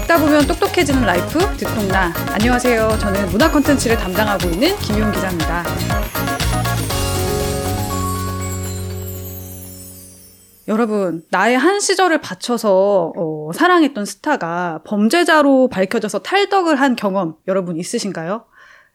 듣다 보면 똑똑해지는 라이프? 듣동나. 안녕하세요. 저는 문화 콘텐츠를 담당하고 있는 김용 기자입니다. 여러분 나의 한 시절을 바쳐서 어, 사랑했던 스타가 범죄자로 밝혀져서 탈덕을 한 경험 여러분 있으신가요?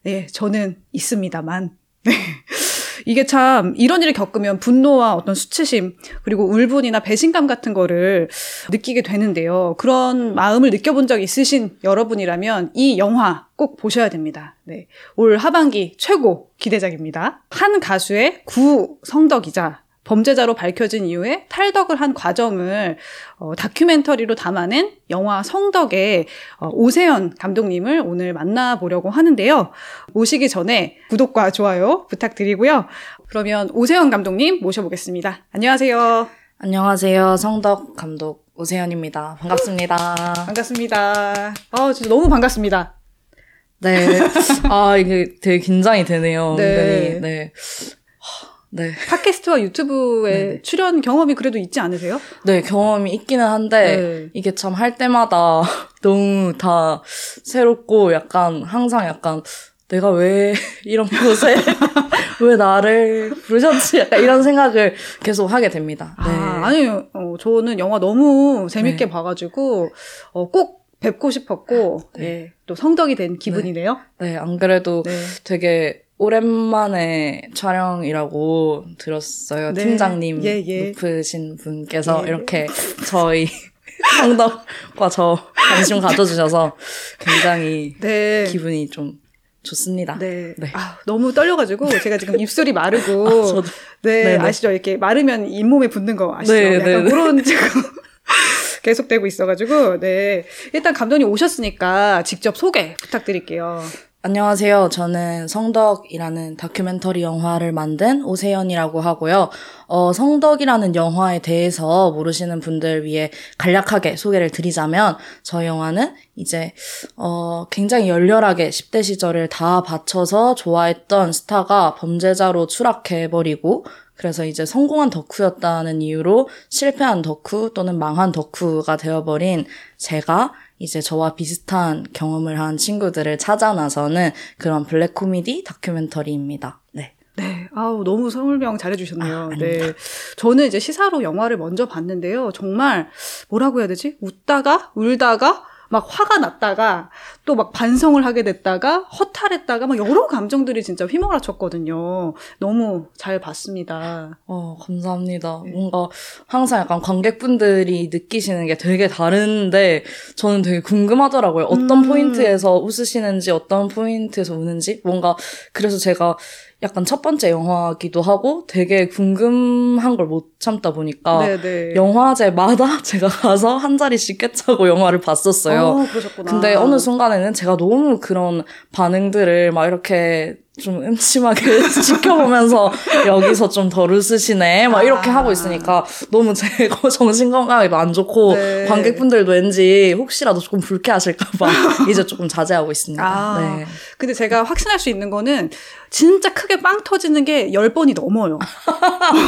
네 저는 있습니다만 네. 이게 참 이런 일을 겪으면 분노와 어떤 수치심 그리고 울분이나 배신감 같은 거를 느끼게 되는데요. 그런 마음을 느껴본 적 있으신 여러분이라면 이 영화 꼭 보셔야 됩니다. 네. 올 하반기 최고 기대작입니다. 한 가수의 구 성덕이자 범죄자로 밝혀진 이후에 탈덕을 한 과정을 어, 다큐멘터리로 담아낸 영화 성덕의 어, 오세연 감독님을 오늘 만나보려고 하는데요. 모시기 전에 구독과 좋아요 부탁드리고요. 그러면 오세연 감독님 모셔보겠습니다. 안녕하세요. 안녕하세요. 성덕 감독 오세연입니다. 반갑습니다. 반갑습니다. 아, 진짜 너무 반갑습니다. 네. 아, 이게 되게 긴장이 되네요. 네. 은근히. 네. 네. 팟캐스트와 유튜브에 네. 출연 경험이 그래도 있지 않으세요? 네, 경험이 있기는 한데, 네. 이게 참 할 때마다 너무 다 새롭고, 약간, 항상 약간, 내가 왜 이런 곳에, 왜 나를 부르셨지? 약간 이런 생각을 계속 하게 됩니다. 네. 아, 아니요. 어, 저는 영화 너무 재밌게 네. 봐가지고, 어, 꼭 뵙고 싶었고, 네. 예, 또 성덕이 된 기분이네요. 네, 안 그래도 네. 되게 오랜만에 촬영이라고 들었어요. 네. 팀장님 예, 예. 높으신 분께서 예, 이렇게 저희 성덕과 저 관심 가져주셔서 굉장히 네. 기분이 좀 좋습니다. 네. 네. 아, 너무 떨려가지고, 제가 지금 입술이 마르고, 아, 저도 네, 네네. 아시죠? 이렇게 마르면 잇몸에 붙는 거 아시죠? 네, 약간 네, 네. 그런 지금 계속되고 있어가지고, 네. 일단 감독님 오셨으니까 직접 소개 부탁드릴게요. 안녕하세요. 저는 성덕이라는 다큐멘터리 영화를 만든 오세연이라고 하고요. 어, 성덕이라는 영화에 대해서 모르시는 분들 위해 간략하게 소개를 드리자면, 저 영화는 이제, 어, 굉장히 열렬하게 10대 시절을 다 바쳐서 좋아했던 스타가 범죄자로 추락해버리고, 그래서 이제 성공한 덕후였다는 이유로 실패한 덕후 또는 망한 덕후가 되어버린 제가 이제 저와 비슷한 경험을 한 친구들을 찾아 나서는 그런 블랙 코미디 다큐멘터리입니다. 네. 네, 아우 너무 설명 잘해주셨네요. 아. 네, 저는 이제 시사로 영화를 먼저 봤는데요. 정말 뭐라고 해야 되지? 웃다가 울다가 막 화가 났다가 또 막 반성을 하게 됐다가 허탈했다가 막 여러 감정들이 진짜 휘몰아쳤거든요. 너무 잘 봤습니다. 어, 감사합니다. 네. 뭔가 항상 약간 관객분들이 느끼시는 게 되게 다른데 저는 되게 궁금하더라고요. 어떤 음. 포인트에서 웃으시는지, 어떤 포인트에서 우는지. 뭔가 그래서 제가 약간 첫 번째 영화기도 하고 되게 궁금한 걸못 참다 보니까 네네. 영화제마다 제가 가서 한 자리씩 꿰차고 영화를 봤었어요. 어, 그러셨구나. 근데 어느 순간에는 제가 너무 그런 반응들을 막 이렇게 좀 음침하게 지켜보면서 여기서 좀덜 웃으시네 막 이렇게 아. 하고 있으니까 너무 제 정신 건강에도 안 좋고 네. 관객분들도 왠지 혹시라도 조금 불쾌하실까봐 이제 조금 자제하고 있습니다. 아. 네. 근데 제가 확신할 수 있는 거는 진짜 크게 빵 터지는 게 10번이 넘어요.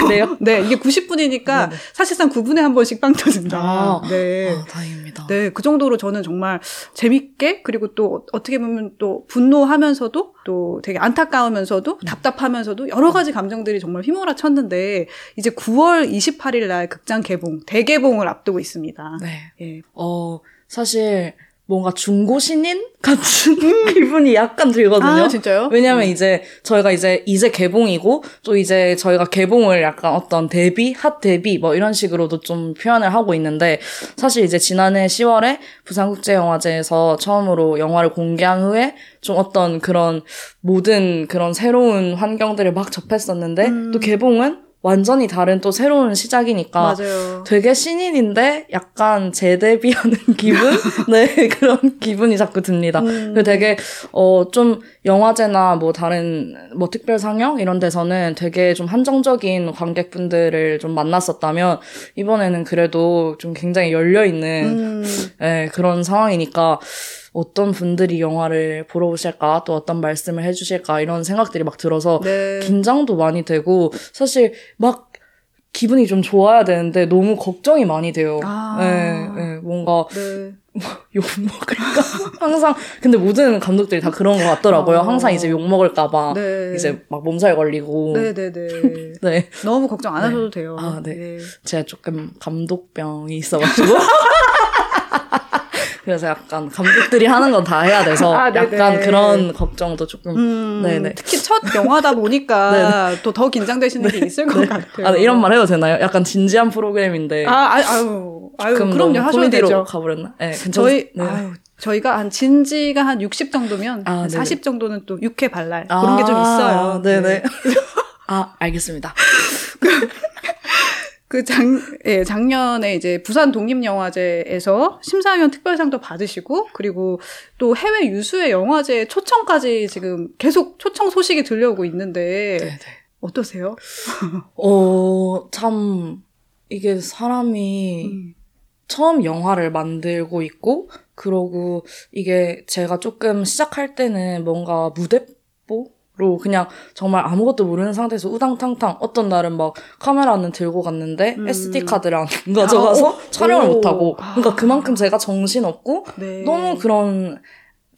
그래요? 네, 이게 90 분이니까 네네. 사실상 9분에 한 번씩 빵 터진다. 아. 네. 아, 다행입니다. 네, 그 정도로 저는 정말 재밌게 그리고 또 어떻게 보면 또 분노하면서도 또 되게 안타까우면서도 답답하면서도 여러 가지 감정들이 정말 휘몰아 쳤는데 이제 9월 28일 날 극장 개봉, 대개봉을 앞두고 있습니다. 네. 예. 어, 사실 뭔가 중고 신인 같은 기분이 약간 들거든요. 아, 진짜요? 왜냐면 음. 이제 저희가 이제 이제 개봉이고 또 이제 저희가 개봉을 약간 어떤 데뷔, 핫 데뷔 뭐 이런 식으로도 좀 표현을 하고 있는데 사실 이제 지난해 10월에 부산국제영화제에서 처음으로 영화를 공개한 후에 좀 어떤 그런 모든 그런 새로운 환경들을 막 접했었는데 음. 또 개봉은 완전히 다른 또 새로운 시작이니까 맞아요. 되게 신인인데 약간 재데뷔하는 기분? 네, 그런 기분이 자꾸 듭니다. 음. 그 되게 어 좀 영화제나 뭐 다른 뭐 특별 상영 이런 데서는 되게 좀 한정적인 관객분들을 좀 만났었다면 이번에는 그래도 좀 굉장히 열려 있는 음. 예, 그런 상황이니까 어떤 분들이 영화를 보러 오실까, 또 어떤 말씀을 해주실까, 이런 생각들이 막 들어서 네. 긴장도 많이 되고, 사실 막 기분이 좀 좋아야 되는데 너무 걱정이 많이 돼요. 아. 네, 네, 뭔가 네. 욕 먹을까? 항상, 근데 모든 감독들이 다 그런 것 같더라고요. 어. 항상 이제 욕 먹을까봐. 네. 이제 막 몸살 걸리고. 네네네. 네. 너무 걱정 안 네. 하셔도 돼요. 아, 네. 예. 제가 조금 감독병이 있어가지고. 그래서 약간 감독들이 하는 건 다 해야 돼서 아. 약간 그런 걱정도 조금. 음, 네네. 특히 첫 영화다 보니까 또 더 긴장되시는 게 있을 것 같아요. 아, 네, 이런 말 해도 되나요? 약간 진지한 프로그램인데. 아, 아, 아유, 아유, 그럼요, 코미디로 되죠. 가버렸나? 네, 괜찮 저희, 네. 아유, 저희가 한 진지가 한 60 정도면 아, 한 네네. 40 정도는 또 육회 발랄 그런 게 좀 있어요. 아, 네네. 아, 알겠습니다. 그 작, 예, 작년에 이제 부산 독립영화제에서 심사위원 특별상도 받으시고, 그리고 또 해외 유수의 영화제 초청까지 지금 계속 초청 소식이 들려오고 있는데, 네네. 어떠세요? 어, 참, 이게 사람이 음. 처음 영화를 만들고 있고, 그러고 이게 제가 조금 시작할 때는 뭔가 무대뽀 로 그냥 정말 아무것도 모르는 상태에서 우당탕탕 어떤 날은 막 카메라는 들고 갔는데 음. SD 카드를 안 가져가서 아, 오. 촬영을 오. 못하고 아. 그러니까 그만큼 제가 정신 없고 네. 너무 그런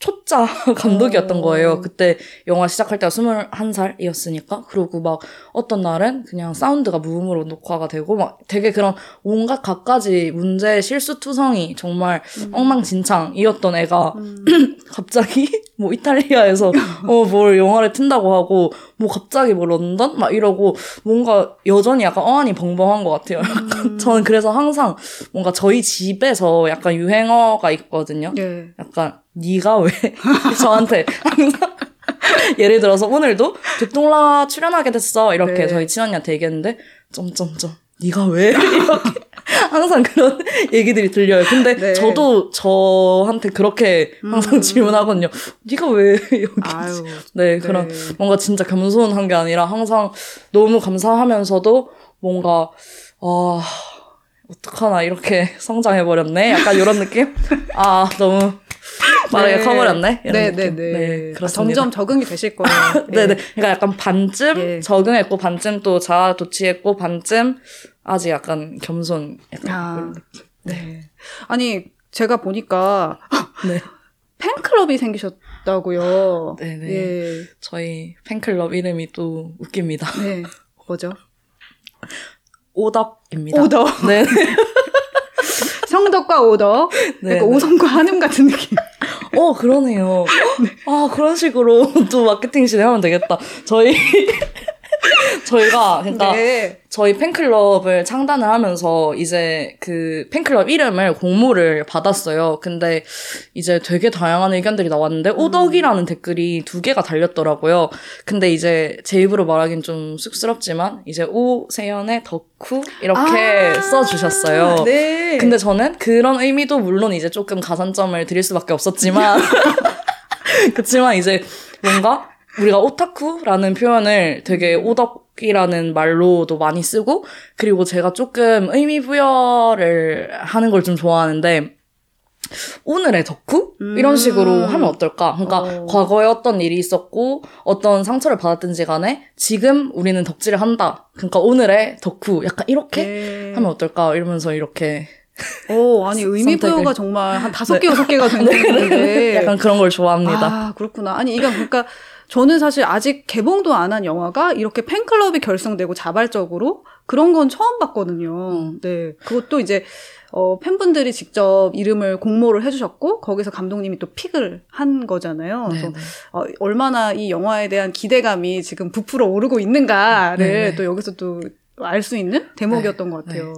초짜 감독이었던 어. 거예요. 그때 영화 시작할 때가 21살이었으니까. 그리고 막 어떤 날은 그냥 사운드가 무음으로 녹화가 되고 막 되게 그런 온갖 갖가지 문제 실수 투성이 정말 엉망진창이었던 애가 음. 갑자기 뭐 이탈리아에서 어 뭘 영화를 튼다고 하고 뭐 갑자기 뭐 런던 막 이러고 뭔가 여전히 약간 어안이 벙벙한 것 같아요. 음. 저는 그래서 항상 뭔가 저희 집에서 약간 유행어가 있거든요. 예. 약간 네가 왜 저한테 항상 예를 들어서 오늘도 백동라 출연하게 됐어 이렇게 네. 저희 친언니한테 얘기했는데 점점점 네가 왜 이렇게 항상 그런 얘기들이 들려요. 근데 네. 저도 저한테 그렇게 항상 음. 질문하거든요. 네가 왜 여기 아유. 네, 그런 네. 뭔가 진짜 겸손한 게 아니라 항상 너무 감사하면서도 뭔가 아 어떡하나 이렇게 성장해 버렸네 약간 이런 느낌 아 너무 빠르게 네. 커버렸네 네, 느낌. 네, 네. 아, 점점 적응이 되실 거예요. 네네 예. 그러니까 약간 반쯤 예. 적응했고 반쯤 또 자아 도취했고 반쯤 아직 약간 겸손 약간 아. 네. 아니, 제가 보니까 네 팬클럽이 생기셨다고요. 네네 예. 저희 팬클럽 이름이 또 웃깁니다 네. 뭐죠? 오덕입니다 오덕. 네 성덕과 오덕. 네, 약간 네. 오성과 한음 같은 느낌. 어, 그러네요. 아, 그런 식으로 또 마케팅 진행하면 되겠다. 저희, 저희가, 그러니까, 네. 저희 팬클럽을 창단을 하면서 이제 그 팬클럽 이름을 공모를 받았어요. 근데 이제 되게 다양한 의견들이 나왔는데, 오덕이라는 댓글이 두 개가 달렸더라고요. 근데 이제 제 입으로 말하긴 좀 쑥스럽지만, 이제 오세연의 덕후? 이렇게 아, 써주셨어요. 네. 근데 저는 그런 의미도 물론 이제 조금 가산점을 드릴 수밖에 없었지만 그치만 이제 뭔가 우리가 오타쿠라는 표현을 되게 오덕이라는 말로도 많이 쓰고 그리고 제가 조금 의미 부여를 하는 걸 좀 좋아하는데 오늘의 덕후? 이런 식으로 음. 하면 어떨까? 그러니까 어. 과거에 어떤 일이 있었고 어떤 상처를 받았든지 간에 지금 우리는 덕질을 한다. 그러니까 오늘의 덕후 약간 이렇게 네. 하면 어떨까 이러면서 이렇게 오, 아니, 의미. 부여가 정말 한 다섯 네. 개, 여섯 개가 되는데. 약간 그런 걸 좋아합니다. 아, 그렇구나. 아니, 이건 그러니까 저는 사실 아직 개봉도 안 한 영화가 이렇게 팬클럽이 결성되고 자발적으로 그런 건 처음 봤거든요. 음. 네. 그것도 이제, 어, 팬분들이 직접 이름을 공모를 해주셨고, 거기서 감독님이 또 픽을 한 거잖아요. 그래서 네네. 어, 얼마나 이 영화에 대한 기대감이 지금 부풀어 오르고 있는가를 네네. 또 여기서 또 알 수 있는 대목이었던 것 같아요.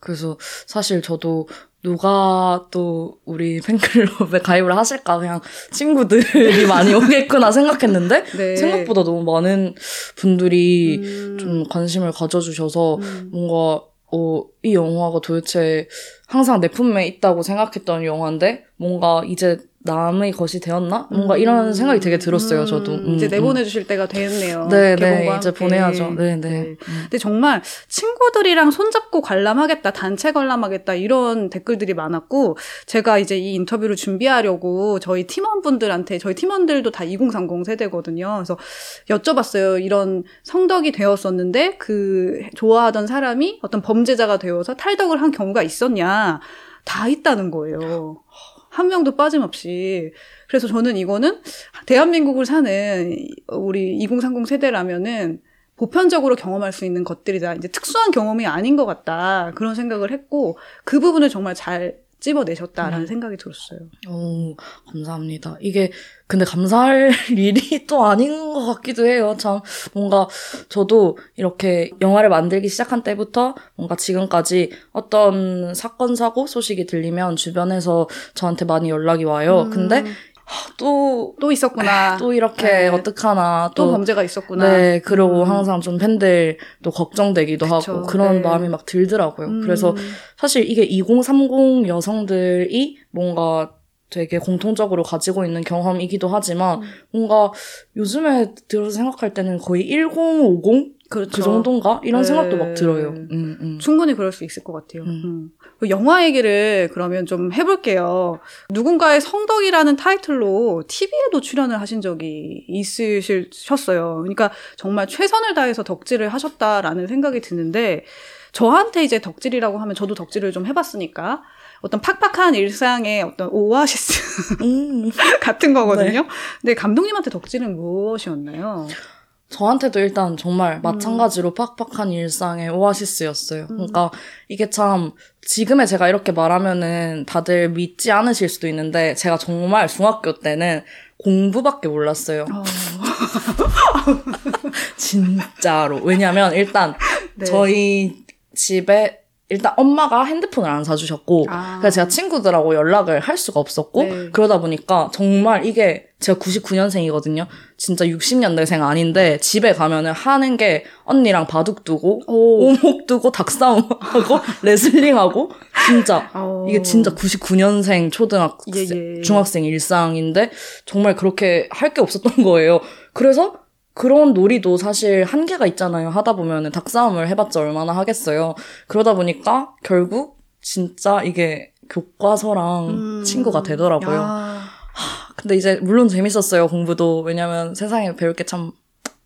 그래서 사실 저도 누가 또 우리 팬클럽에 가입을 하실까 그냥 친구들이 많이 오겠구나 생각했는데 네. 생각보다 너무 많은 분들이 음. 좀 관심을 가져주셔서 음. 뭔가 어, 이 영화가 도대체 항상 내 품에 있다고 생각했던 영화인데 뭔가 이제 남의 것이 되었나? 뭔가 이런 생각이 되게 들었어요, 저도. 음, 이제 내보내주실 때가 됐네요. 네, 네, 이제. 보내야죠. 네, 네. 네. 음. 근데 정말 친구들이랑 손잡고 관람하겠다, 단체 관람하겠다 이런 댓글들이 많았고 제가 이제 이 인터뷰를 준비하려고 저희 팀원분들한테 저희 팀원들도 다 2030 세대거든요. 그래서 여쭤봤어요. 이런 성덕이 되었었는데 그 좋아하던 사람이 어떤 범죄자가 되어서 탈덕을 한 경우가 있었냐? 다 있다는 거예요. 한 명도 빠짐없이. 그래서 저는 이거는 대한민국을 사는 우리 2030 세대라면은 보편적으로 경험할 수 있는 것들이다. 이제 특수한 경험이 아닌 것 같다. 그런 생각을 했고, 그 부분을 정말 잘 찝어내셨다라는 음. 생각이 들었어요. 오, 감사합니다. 이게, 근데 감사할 일이 또 아닌 것 같기도 해요. 참, 뭔가, 저도 이렇게 영화를 만들기 시작한 때부터 뭔가 지금까지 어떤 사건, 사고 소식이 들리면 주변에서 저한테 많이 연락이 와요. 음, 근데 또, 또 있었구나. 또 이렇게 네. 어떡하나. 또 또, 범죄가 있었구나. 네, 그러고 음. 항상 좀 팬들도 걱정되기도 그쵸, 하고 그런 네. 마음이 막 들더라고요. 음. 그래서 사실 이게 2030 여성들이 뭔가 되게 공통적으로 가지고 있는 경험이기도 하지만 음. 뭔가 요즘에 들어서 생각할 때는 거의 1050? 그렇죠. 그 정도인가? 이런 네. 생각도 막 들어요. 음, 음. 충분히 그럴 수 있을 것 같아요. 음. 음. 그 영화 얘기를 그러면 좀 해볼게요. 누군가의 성덕이라는 타이틀로 TV에도 출연을 하신 적이 있으셨어요. 그러니까 정말 최선을 다해서 덕질을 하셨다라는 생각이 드는데 저한테 이제 덕질이라고 하면 저도 덕질을 좀 해봤으니까 어떤 팍팍한 일상의 어떤 오아시스 음. 같은 거거든요. 근데 감독님한테 덕질은 무엇이었나요? 저한테도 일단 정말 음. 마찬가지로 팍팍한 일상의 오아시스였어요. 그러니까 이게 참 지금의 제가 이렇게 말하면은 다들 믿지 않으실 수도 있는데 제가 정말 중학교 때는 공부밖에 몰랐어요. 어, 진짜로. 왜냐면 일단 네. 저희 집에 일단 엄마가 핸드폰을 안 사주셨고 아. 그래서 제가 친구들하고 연락을 할 수가 없었고 네. 그러다 보니까 정말 이게 제가 99년생이거든요. 진짜 60년대생 아닌데 집에 가면은 하는 게 언니랑 바둑 두고 오. 오목 두고 닭싸움 하고 레슬링하고 진짜 어. 이게 진짜 99년생 초등학생 예, 예. 중학생 일상인데 정말 그렇게 할 게 없었던 거예요. 그래서 그런 놀이도 사실 한계가 있잖아요. 하다 보면은 닭싸움을 해봤자 얼마나 하겠어요. 그러다 보니까 결국 진짜 이게 교과서랑 음. 친구가 되더라고요. 야. 근데 이제 물론 재밌었어요 공부도 왜냐면 세상에 배울 게 참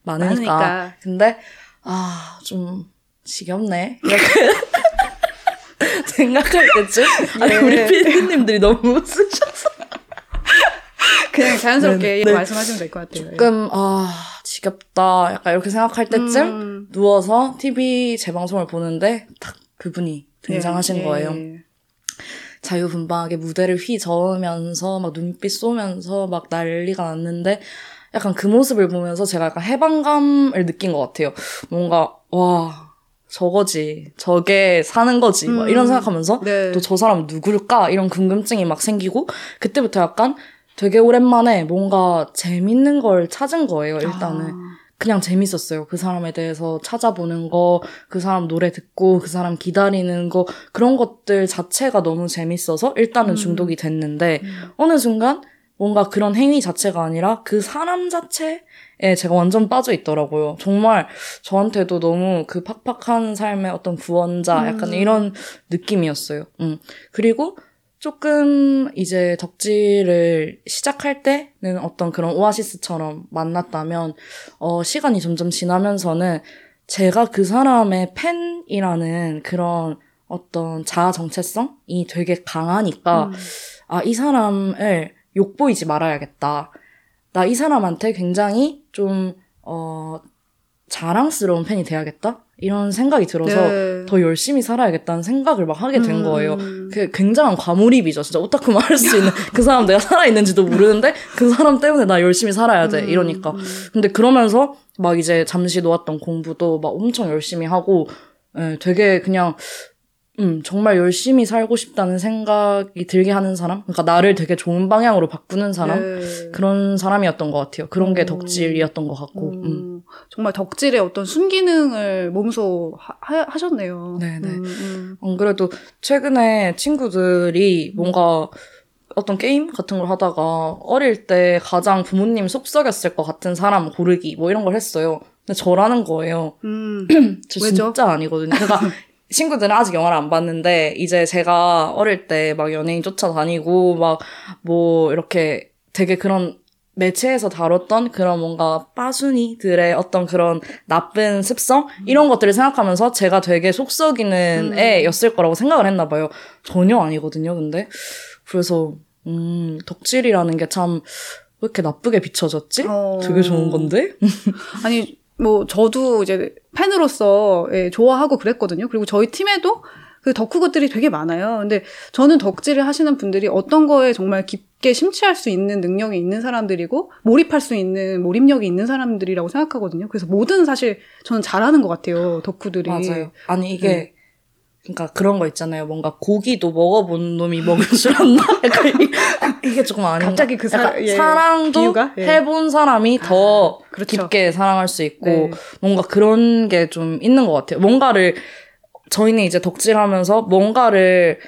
많으니까. 많으니까. 근데 아 좀 지겹네 이렇게 생각할 때쯤 아니 예. 우리 피디님들이 너무 웃으셔서 그냥 자연스럽게 네, 네. 말씀하시면 될 것 같아요. 조금 아 지겹다 약간 이렇게 생각할 때쯤 음. 누워서 TV 재방송을 보는데 딱 그분이 등장하신 예, 예. 거예요. 자유분방하게 무대를 휘저으면서 막 눈빛 쏘면서 막 난리가 났는데 약간 그 모습을 보면서 제가 약간 해방감을 느낀 것 같아요. 뭔가 와 저거지 저게 사는 거지 막 이런 음. 생각하면서 네. 또저 사람 누굴까 이런 궁금증이 막 생기고 그때부터 약간 되게 오랜만에 뭔가 재밌는 걸 찾은 거예요 일단은 아. 그냥 재밌었어요. 그 사람에 대해서 찾아보는 거, 그 사람 노래 듣고, 그 사람 기다리는 거, 그런 것들 자체가 너무 재밌어서 일단은 음. 중독이 됐는데, 음. 어느 순간 뭔가 그런 행위 자체가 아니라 그 사람 자체에 제가 완전 빠져 있더라고요. 정말 저한테도 너무 그 팍팍한 삶의 어떤 구원자 약간 음. 이런 느낌이었어요. 음. 그리고 조금 이제 덕질을 시작할 때는 어떤 그런 오아시스처럼 만났다면 어 시간이 점점 지나면서는 제가 그 사람의 팬이라는 그런 어떤 자아 정체성이 되게 강하니까 음. 아, 이 사람을 욕보이지 말아야겠다. 나 이 사람한테 굉장히 좀, 어, 자랑스러운 팬이 돼야겠다? 이런 생각이 들어서 네. 더 열심히 살아야겠다는 생각을 막 하게 된 음. 거예요. 그 굉장한 과몰입이죠. 진짜 오타쿠만 할수 있는 그 사람 내가 살아있는지도 모르는데 그 사람 때문에 나 열심히 살아야 돼. 음, 이러니까. 음. 근데 그러면서 막 이제 잠시 놓았던 공부도 막 엄청 열심히 하고, 예, 되게 그냥, 음, 정말 열심히 살고 싶다는 생각이 들게 하는 사람? 그러니까 나를 되게 좋은 방향으로 바꾸는 사람? 네. 그런 사람이었던 것 같아요. 그런 게 음. 덕질이었던 것 같고. 음, 음. 정말 덕질의 어떤 순기능을 몸소 하, 셨네요 네네. 음, 음. 안 그래도 최근에 친구들이 뭔가 어떤 게임 같은 걸 하다가 어릴 때 가장 부모님 속썩였을 것 같은 사람 고르기 뭐 이런 걸 했어요. 근데 저라는 거예요. 음. 저 왜죠? 진짜 아니거든요. 제가 친구들은 아직 영화를 안 봤는데 이제 제가 어릴 때 막 연예인 쫓아다니고 막 뭐 이렇게 되게 그런 매체에서 다뤘던 그런 뭔가 빠순이들의 어떤 그런 나쁜 습성 이런 것들을 생각하면서 제가 되게 속썩이는 음. 애였을 거라고 생각을 했나 봐요. 전혀 아니거든요. 근데 그래서 음 덕질이라는 게 참 왜 이렇게 나쁘게 비춰졌지? 어. 되게 좋은 건데? 아니 뭐 저도 이제 팬으로서 예, 좋아하고 그랬거든요. 그리고 저희 팀에도 그 덕후 것들이 되게 많아요. 근데 저는 덕질을 하시는 분들이 어떤 거에 정말 깊게 심취할 수 있는 능력이 있는 사람들이고 몰입할 수 있는 몰입력이 있는 사람들이라고 생각하거든요. 그래서 뭐든 사실 저는 잘하는 것 같아요. 덕후들이. 맞아요. 아니 이게 네. 그러니까 그런 거 있잖아요. 뭔가 고기도 먹어본 놈이 먹을 줄 안다. 약간 이- 이게 조금 아닌 갑자기 그 사- 예, 사랑도? 예. 해본 사람이 더 그렇죠. 깊게 사랑할 수 있고 네. 뭔가 그런 게 좀 있는 것 같아요. 뭔가를 저희는 이제 덕질하면서 뭔가를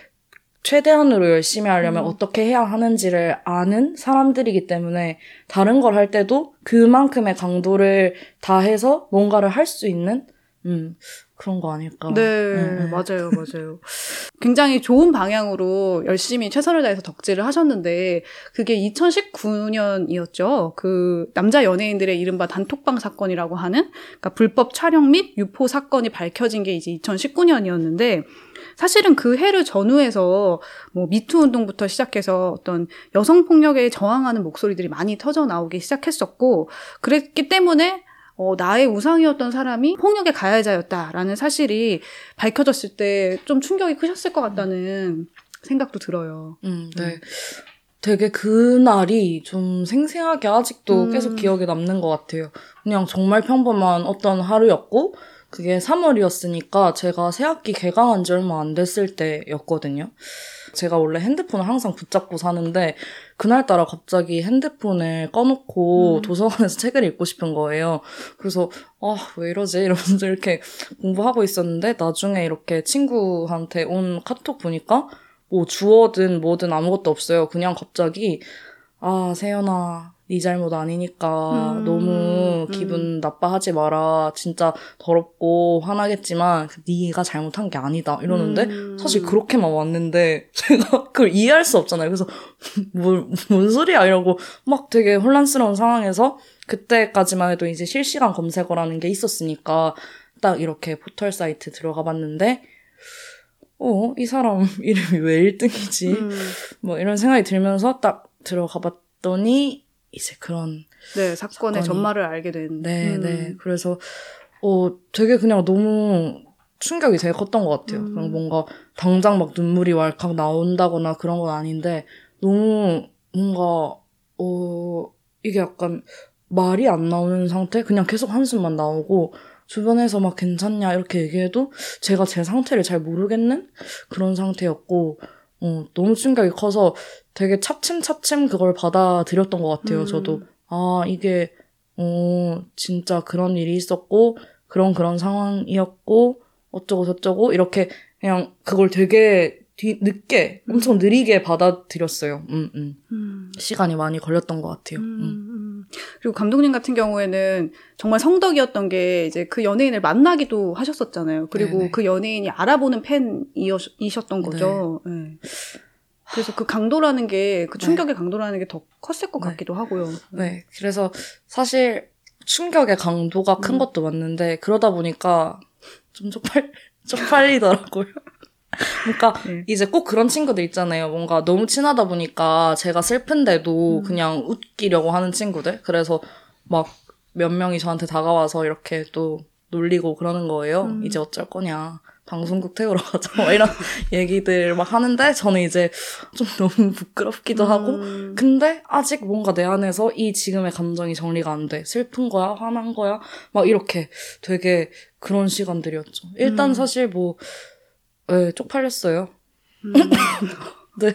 최대한으로 열심히 하려면 음. 어떻게 해야 하는지를 아는 사람들이기 때문에 다른 걸 할 때도 그만큼의 강도를 다해서 뭔가를 할 수 있는 음 그런 거 아닐까. 네, 음, 음. 맞아요, 맞아요. 굉장히 좋은 방향으로 열심히 최선을 다해서 덕질을 하셨는데, 그게 2019년이었죠. 그 남자 연예인들의 이른바 단톡방 사건이라고 하는, 그러니까 불법 촬영 및 유포 사건이 밝혀진 게 이제 2019년이었는데, 사실은 그 해를 전후해서 뭐 미투 운동부터 시작해서 어떤 여성 폭력에 저항하는 목소리들이 많이 터져 나오기 시작했었고, 그랬기 때문에 어, 나의 우상이었던 사람이 폭력의 가해자였다라는 사실이 밝혀졌을 때 좀 충격이 크셨을 것 같다는 생각도 들어요. 음, 네. 되게 그날이 좀 생생하게 아직도 음. 계속 기억에 남는 것 같아요. 그냥 정말 평범한 어떤 하루였고, 그게 3월이었으니까 제가 새학기 개강한 지 얼마 안 됐을 때였거든요. 제가 원래 핸드폰을 항상 붙잡고 사는데, 그날따라 갑자기 핸드폰을 꺼놓고 음. 도서관에서 책을 읽고 싶은 거예요. 그래서, 아, 왜 이러지? 이러면서 이렇게 공부하고 있었는데, 나중에 이렇게 친구한테 온 카톡 보니까, 뭐 주어든 뭐든 아무것도 없어요. 그냥 갑자기 아 세연아 네 잘못 아니니까 음, 너무 음. 기분 나빠하지 마라. 진짜 더럽고 화나겠지만 네가 잘못한 게 아니다. 이러는데 음. 사실 그렇게만 왔는데 제가 그걸 이해할 수 없잖아요. 그래서 뭘, 뭔 소리야 이러고 막 되게 혼란스러운 상황에서 그때까지만 해도 이제 실시간 검색어라는 게 있었으니까 딱 이렇게 포털 사이트 들어가 봤는데 어, 이 사람 이름이 왜 1등이지? 음, 뭐 이런 생각이 들면서 딱 들어가 봤더니 이제 그런 네, 사건의 사건이- 전말을 알게 된. 네, 음. 네. 그래서 어 되게 그냥 너무 충격이 되게 컸던 것 같아요. 음. 그냥 뭔가 당장 막 눈물이 왈칵 나온다거나 그런 건 아닌데 너무 뭔가 어 이게 약간 말이 안 나오는 상태? 그냥 계속 한숨만 나오고 주변에서 막 괜찮냐 이렇게 얘기해도 제가 제 상태를 잘 모르겠는 그런 상태였고 어 너무 충격이 커서 되게 차츰차츰 그걸 받아들였던 것 같아요. 음. 저도 아 이게 어 진짜 그런 일이 있었고 그런 그런 상황이었고 어쩌고 저쩌고 이렇게 그냥 그걸 되게 뒤, 늦게 엄청 느리게 받아들였어요. 음, 음. 음. 시간이 많이 걸렸던 것 같아요. 음, 음. 그리고 감독님 같은 경우에는 정말 성덕이었던 게 이제 그 연예인을 만나기도 하셨었잖아요. 그리고 네네. 그 연예인이 알아보는 팬이셨던 거죠. 네. 그래서 그 강도라는 게, 그 네. 충격의 강도라는 게 더 컸을 것 네. 같기도 하고요. 네, 그래서 사실 충격의 강도가 큰 음. 것도 맞는데 그러다 보니까 좀 쪽팔 쪽팔리더라고요. 그러니까 네. 이제 꼭 그런 친구들 있잖아요. 뭔가 너무 친하다 보니까 제가 슬픈데도 음. 그냥 웃기려고 하는 친구들. 그래서 막 몇 명이 저한테 다가와서 이렇게 또 놀리고 그러는 거예요. 음. 이제 어쩔 거냐. 방송국 태우러 가자. 막 이런 얘기들 막 하는데 저는 이제 좀 너무 부끄럽기도 하고 음. 근데 아직 뭔가 내 안에서 이 지금의 감정이 정리가 안 돼. 슬픈 거야? 화난 거야? 막 이렇게 되게 그런 시간들이었죠. 일단 음. 사실 뭐, 예, 쪽팔렸어요. 음. 네.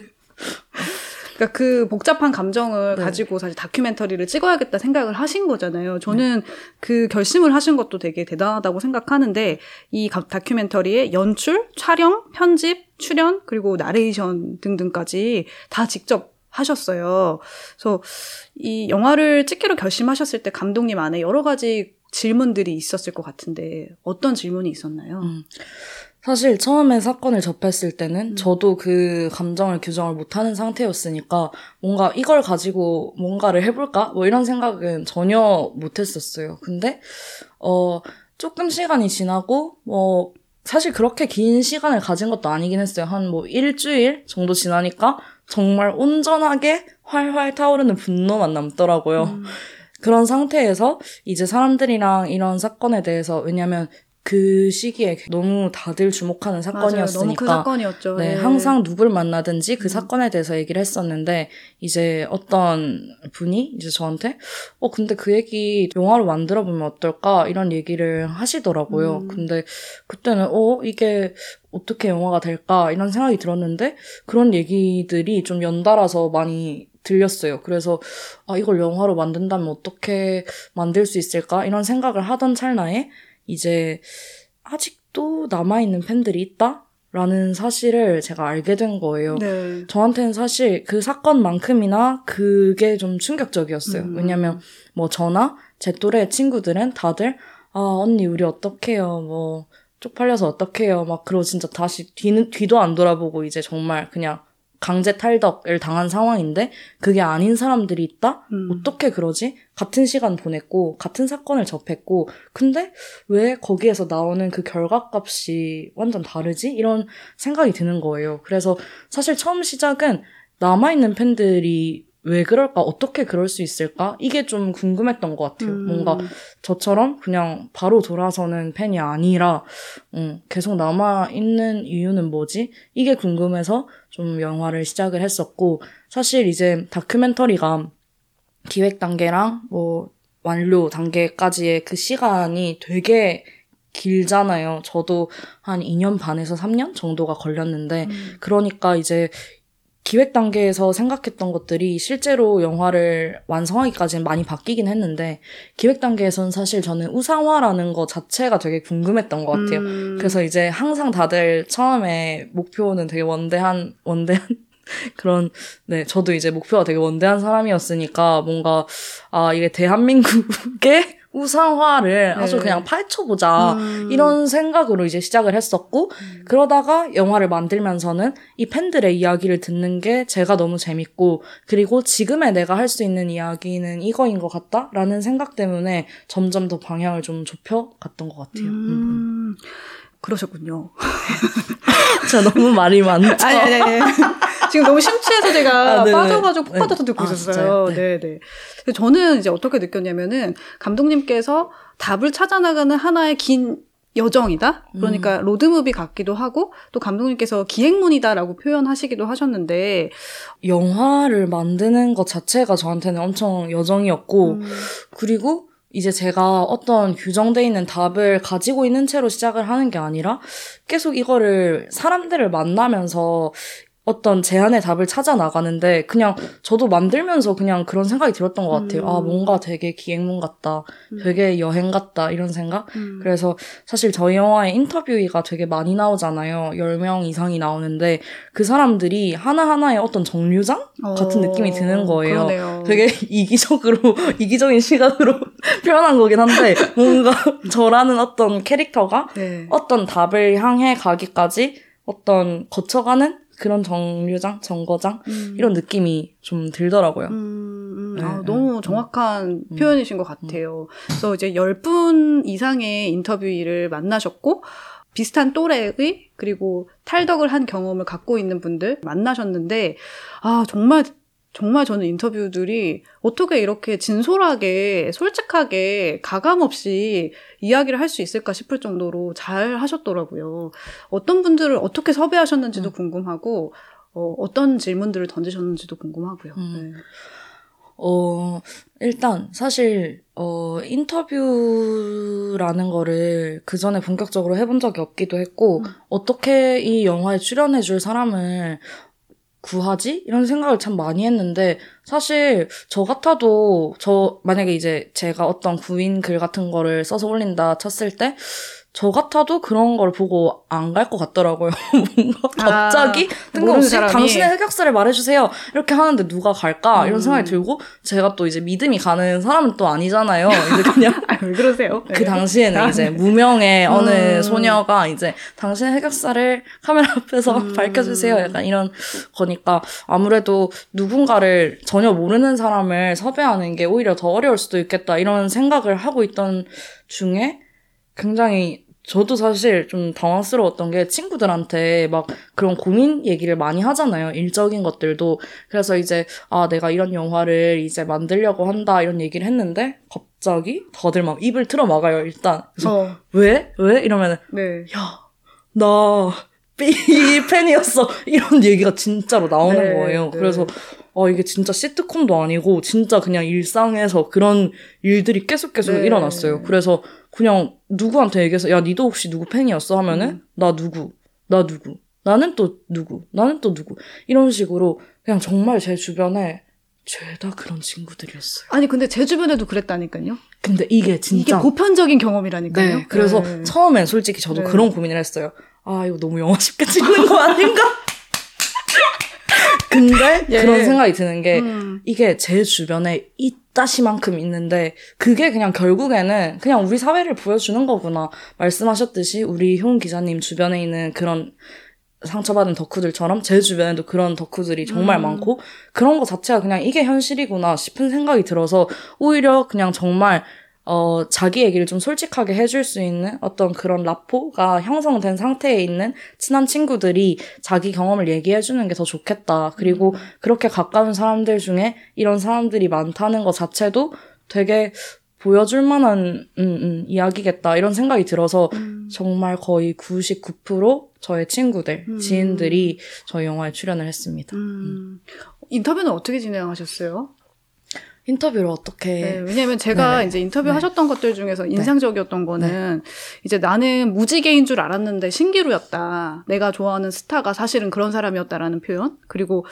그러니까 그 복잡한 감정을 네. 가지고 사실 다큐멘터리를 찍어야겠다 생각을 하신 거잖아요. 저는 그 결심을 하신 것도 되게 대단하다고 생각하는데 이 가- 다큐멘터리의 연출, 촬영, 편집, 출연 그리고 나레이션 등등까지 다 직접 하셨어요. 그래서 이 영화를 찍기로 결심하셨을 때 감독님 안에 여러 가지 질문들이 있었을 것 같은데 어떤 질문이 있었나요? 음. 사실 처음에 사건을 접했을 때는 음. 저도 그 감정을 규정을 못하는 상태였으니까 뭔가 이걸 가지고 뭔가를 해볼까? 뭐 이런 생각은 전혀 못했었어요. 근데 어 조금 시간이 지나고 뭐 사실 그렇게 긴 시간을 가진 것도 아니긴 했어요. 한 뭐 일주일 정도 지나니까 정말 온전하게 활활 타오르는 분노만 남더라고요. 음. 그런 상태에서 이제 사람들이랑 이런 사건에 대해서 왜냐면 그 시기에 너무 다들 주목하는 맞아요. 너무 큰 사건이었으니까 사건이었죠. 네, 예. 항상 누굴 만나든지 그 음. 사건에 대해서 얘기를 했었는데 이제 어떤 분이 이제 저한테 어 근데 그 얘기 영화로 만들어 보면 어떨까 이런 얘기를 하시더라고요. 음. 근데 그때는 어 이게 어떻게 영화가 될까 이런 생각이 들었는데 그런 얘기들이 좀 연달아서 많이 들렸어요. 그래서 아 이걸 영화로 만든다면 어떻게 만들 수 있을까 이런 생각을 하던 찰나에 이제 아직도 남아있는 팬들이 있다 라는 사실을 제가 알게 된 거예요. 네. 저한테는 사실 그 사건만큼이나 그게 좀 충격적이었어요. 음. 왜냐면 뭐 저나 제 또래 친구들은 다들 아 언니 우리 어떡해요 뭐 쪽팔려서 어떡해요 막 그러고 진짜 다시 뒤는 뒤도 안 돌아보고 이제 정말 그냥 강제 탈덕을 당한 상황인데 그게 아닌 사람들이 있다? 음. 어떻게 그러지? 같은 시간 보냈고 같은 사건을 접했고 근데 왜 거기에서 나오는 그 결과값이 완전 다르지? 이런 생각이 드는 거예요. 그래서 사실 처음 시작은 남아있는 팬들이 왜 그럴까? 어떻게 그럴 수 있을까? 이게 좀 궁금했던 것 같아요. 음. 뭔가 저처럼 그냥 바로 돌아서는 팬이 아니라 음, 계속 남아 있는 이유는 뭐지? 이게 궁금해서 좀 영화를 시작을 했었고 사실 이제 다큐멘터리가 기획 단계랑 뭐 완료 단계까지의 그 시간이 되게 길잖아요. 저도 한 2년 반에서 3년 정도가 걸렸는데 음. 그러니까 이제 기획 단계에서 생각했던 것들이 실제로 영화를 완성하기까지는 많이 바뀌긴 했는데 기획 단계에서는 사실 저는 우상화라는 것 자체가 되게 궁금했던 것 같아요. 음. 그래서 이제 항상 다들 처음에 목표는 되게 원대한 원대한 그런 네 저도 이제 목표가 되게 원대한 사람이었으니까 뭔가 아 이게 대한민국의 우상화를 아주 네. 그냥 파헤쳐보자 음. 이런 생각으로 이제 시작을 했었고 음. 그러다가 영화를 만들면서는 이 팬들의 이야기를 듣는 게 제가 너무 재밌고 그리고 지금의 내가 할 수 있는 이야기는 이거인 것 같다라는 생각 때문에 점점 더 방향을 좀 좁혀 갔던 것 같아요. 음. 음. 그러셨군요. 진짜 너무 말이 많죠. 아니, 아니, 아니. 지금 너무 심취해서 제가 아, 네네. 빠져가지고 푹 네. 빠져서 듣고 아, 있었어요. 네, 네. 저는 이제 어떻게 느꼈냐면은 감독님께서 답을 찾아나가는 하나의 긴 여정이다. 그러니까 음. 로드무비 같기도 하고 또 감독님께서 기행문이다라고 표현하시기도 하셨는데 영화를 만드는 것 자체가 저한테는 엄청 여정이었고 음, 그리고 이제 제가 어떤 규정돼 있는 답을 가지고 있는 채로 시작을 하는 게 아니라 계속 이거를 사람들을 만나면서 어떤 제안의 답을 찾아 나가는데 그냥 저도 만들면서 그냥 그런 생각이 들었던 것 같아요. 음. 아 뭔가 되게 기행문 같다, 음. 되게 여행 같다 이런 생각. 음. 그래서 사실 저희 영화에 인터뷰가 되게 많이 나오잖아요. 10명 이상이 나오는데 그 사람들이 하나하나의 어떤 정류장 같은 어, 느낌이 드는 거예요. 그러네요. 되게 이기적으로 이기적인 시각으로 표현한 거긴 한데 뭔가 저라는 어떤 캐릭터가 네. 어떤 답을 향해 가기까지 어떤 거쳐가는 그런 정류장, 정거장 음. 이런 느낌이 좀 들더라고요. 음, 음, 네, 아, 네. 너무 정확한 음. 표현이신 것 같아요. 그래서 이제 10분 이상의 인터뷰를 만나셨고, 비슷한 또래의, 그리고 탈덕을 한 경험을 갖고 있는 분들 만나셨는데, 아, 정말, 정말 저는 인터뷰들이 어떻게 이렇게 진솔하게, 솔직하게, 가감없이 이야기를 할 수 있을까 싶을 정도로 잘 하셨더라고요. 어떤 분들을 어떻게 섭외하셨는지도 음. 궁금하고, 어, 어떤 질문들을 던지셨는지도 궁금하고요. 음. 네. 어, 일단, 사실, 어, 인터뷰라는 거를 그 전에 본격적으로 해본 적이 없기도 했고, 음. 어떻게 이 영화에 출연해줄 사람을 구하지? 이런 생각을 참 많이 했는데, 사실 저 같아도 저 만약에 이제 제가 어떤 구인 글 같은 거를 써서 올린다 쳤을 때 저 같아도 그런 걸 보고 안 갈 것 같더라고요. 뭔가 갑자기 아, 뜬금없이. 당신의 흑역사를 말해주세요. 이렇게 하는데 누가 갈까? 이런 음. 생각이 들고 제가 또 이제 믿음이 가는 사람은 또 아니잖아요. 이제 그냥 아, 왜 그러세요? 그 당시에는 아, 이제 무명의 음. 어느 소녀가 이제 당신의 흑역사를 카메라 앞에서 음. 밝혀주세요. 약간 이런 거니까 아무래도 누군가를 전혀 모르는 사람을 섭외하는 게 오히려 더 어려울 수도 있겠다. 이런 생각을 하고 있던 중에 굉장히 저도 사실 좀 당황스러웠던 게 친구들한테 막 그런 고민 얘기를 많이 하잖아요. 일적인 것들도. 그래서 이제, 아, 내가 이런 영화를 이제 만들려고 한다. 이런 얘기를 했는데, 갑자기 다들 막 입을 틀어 막아요, 일단. 그래서 어, 왜? 왜? 이러면은, 네. 야, 나, 삐 팬이었어. 이런 얘기가 진짜로 나오는 네, 거예요. 네. 그래서, 아, 이게 진짜 시트콤도 아니고, 진짜 그냥 일상에서 그런 일들이 계속 계속 네. 일어났어요. 그래서 그냥 누구한테 얘기해서, 야, 니도 혹시 누구 팬이었어? 하면은, 음. 나 누구, 나 누구, 나는 또 누구, 나는 또 누구. 이런 식으로 그냥 정말 제 주변에 죄다 그런 친구들이었어요. 아니 근데 제 주변에도 그랬다니까요. 근데 이게 진짜. 이게 보편적인 경험이라니까요. 네. 그래서 네. 처음엔 솔직히 저도 네. 그런 고민을 했어요. 아, 이거 너무 영화 쉽게 찍는 거 아닌가? 근데 예. 그런 생각이 드는 게 음. 이게 제 주변에 이 따시만큼 있는데 그게 그냥 결국에는 그냥 우리 사회를 보여주는 거구나. 말씀하셨듯이 우리 효은 기자님 주변에 있는 그런 상처받은 덕후들처럼 제 주변에도 그런 덕후들이 정말 음. 많고 그런 거 자체가 그냥 이게 현실이구나 싶은 생각이 들어서 오히려 그냥 정말 어, 자기 얘기를 좀 솔직하게 해줄 수 있는 어떤 그런 라포가 형성된 상태에 있는 친한 친구들이 자기 경험을 얘기해주는 게 더 좋겠다. 그리고 그렇게 가까운 사람들 중에 이런 사람들이 많다는 것 자체도 되게 보여줄 만한 음, 음, 이야기겠다. 이런 생각이 들어서 음. 정말 거의 99% 저의 친구들, 음. 지인들이 저희 영화에 출연을 했습니다. 음. 인터뷰는 어떻게 진행하셨어요? 인터뷰를 어떻게 네, 왜냐면 제가 네. 이제 인터뷰 네. 하셨던 것들 중에서 인상적이었던 거는 이제 나는 무지개인 줄 알았는데 신기루였다. 내가 좋아하는 스타가 사실은 그런 사람이었다라는 표현. 그리고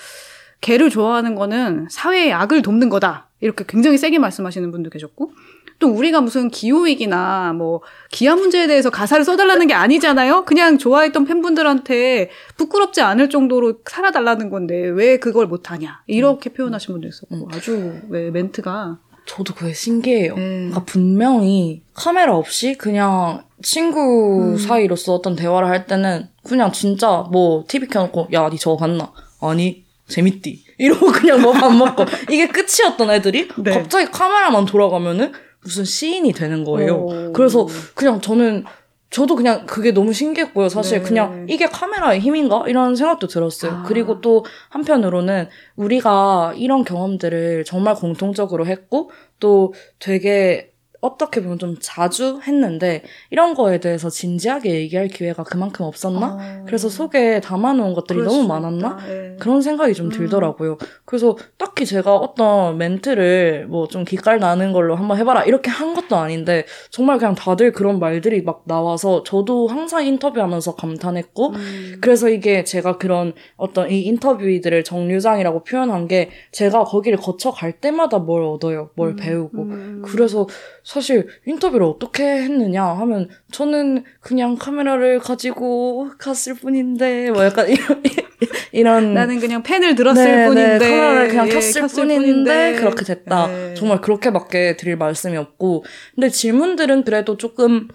걔를 좋아하는 거는 사회의 악을 돕는 거다. 이렇게 굉장히 세게 말씀하시는 분도 계셨고. 또 우리가 무슨 기후위기나 뭐 기아 문제에 대해서 가사를 써달라는 게 아니잖아요. 그냥 좋아했던 팬분들한테 부끄럽지 않을 정도로 살아달라는 건데 왜 그걸 못하냐 이렇게 표현하신 분도 있었고 아주 왜 멘트가 저도 그게 신기해요. 네. 그러니까 분명히 카메라 없이 그냥 친구 음. 사이로서 어떤 대화를 할 때는 그냥 진짜 뭐 TV 켜놓고 야 니 저거 봤나? 아니 재밌디 이러고 그냥 뭐 밥 먹고 이게 끝이었던 애들이 네. 갑자기 카메라만 돌아가면은 무슨 시인이 되는 거예요. 오. 그래서 그냥 저는 저도 그냥 그게 너무 신기했고요. 사실 네. 그냥 이게 카메라의 힘인가? 이런 생각도 들었어요. 아. 그리고 또 한편으로는 우리가 이런 경험들을 정말 공통적으로 했고 또 되게 어떻게 보면 좀 자주 했는데 이런 거에 대해서 진지하게 얘기할 기회가 그만큼 없었나? 아. 그래서 속에 담아놓은 것들이 너무 수 많았나? 예. 그런 생각이 좀 음. 들더라고요. 그래서 딱히 제가 어떤 멘트를 뭐 좀 기깔 나는 걸로 한번 해봐라 이렇게 한 것도 아닌데 정말 그냥 다들 그런 말들이 막 나와서 저도 항상 인터뷰하면서 감탄했고 음. 그래서 이게 제가 그런 어떤 이 인터뷰이들을 정류장이라고 표현한 게 제가 거기를 거쳐갈 때마다 뭘 얻어요. 뭘 음, 배우고. 음. 그래서 사실 인터뷰를 어떻게 했느냐 하면 저는 그냥 카메라를 가지고 갔을 뿐인데 뭐 약간 이런 이런 나는 그냥 펜을 들었을 네, 뿐인데 네, 카메라를 그냥 예, 켰을, 켰을 뿐인데, 그렇게 됐다. 네. 정말 그렇게밖에 드릴 말씀이 없고 근데 질문들은 그래도 조금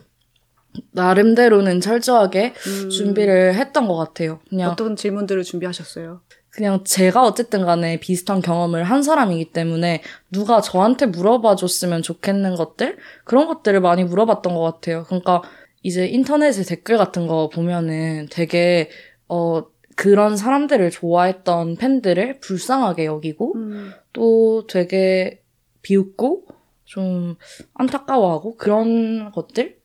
나름대로는 철저하게 음. 준비를 했던 것 같아요. 그냥 어떤 질문들을 준비하셨어요? 그냥 제가 어쨌든 간에 비슷한 경험을 한 사람이기 때문에 누가 저한테 물어봐 줬으면 좋겠는 것들? 그런 것들을 많이 물어봤던 것 같아요. 그러니까 이제 인터넷에 댓글 같은 거 보면은 되게, 어, 그런 사람들을 좋아했던 팬들을 불쌍하게 여기고 음. 또 되게 비웃고 좀 안타까워하고 그런 것들?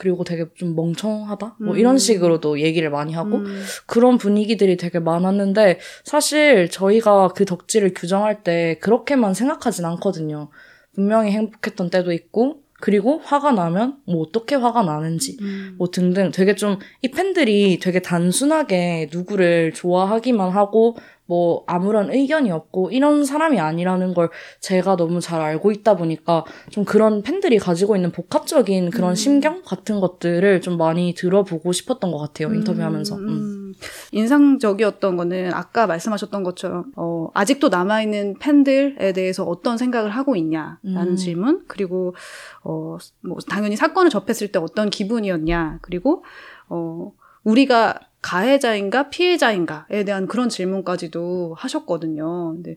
그리고 되게 좀 멍청하다? 뭐 이런 음. 식으로도 얘기를 많이 하고 음. 그런 분위기들이 되게 많았는데 사실 저희가 그 덕질을 규정할 때 그렇게만 생각하진 않거든요. 분명히 행복했던 때도 있고 그리고 화가 나면 뭐 어떻게 화가 나는지 음. 뭐 등등 되게 좀 이 팬들이 되게 단순하게 누구를 좋아하기만 하고 뭐 아무런 의견이 없고 이런 사람이 아니라는 걸 제가 너무 잘 알고 있다 보니까 좀 그런 팬들이 가지고 있는 복합적인 그런 음. 심경 같은 것들을 좀 많이 들어보고 싶었던 것 같아요 인터뷰하면서. 음, 음. 음. 인상적이었던 거는 아까 말씀하셨던 것처럼 어, 아직도 남아있는 팬들에 대해서 어떤 생각을 하고 있냐라는 음. 질문 그리고 어, 뭐 당연히 사건을 접했을 때 어떤 기분이었냐 그리고 어, 우리가 가해자인가 피해자인가에 대한 그런 질문까지도 하셨거든요. 근데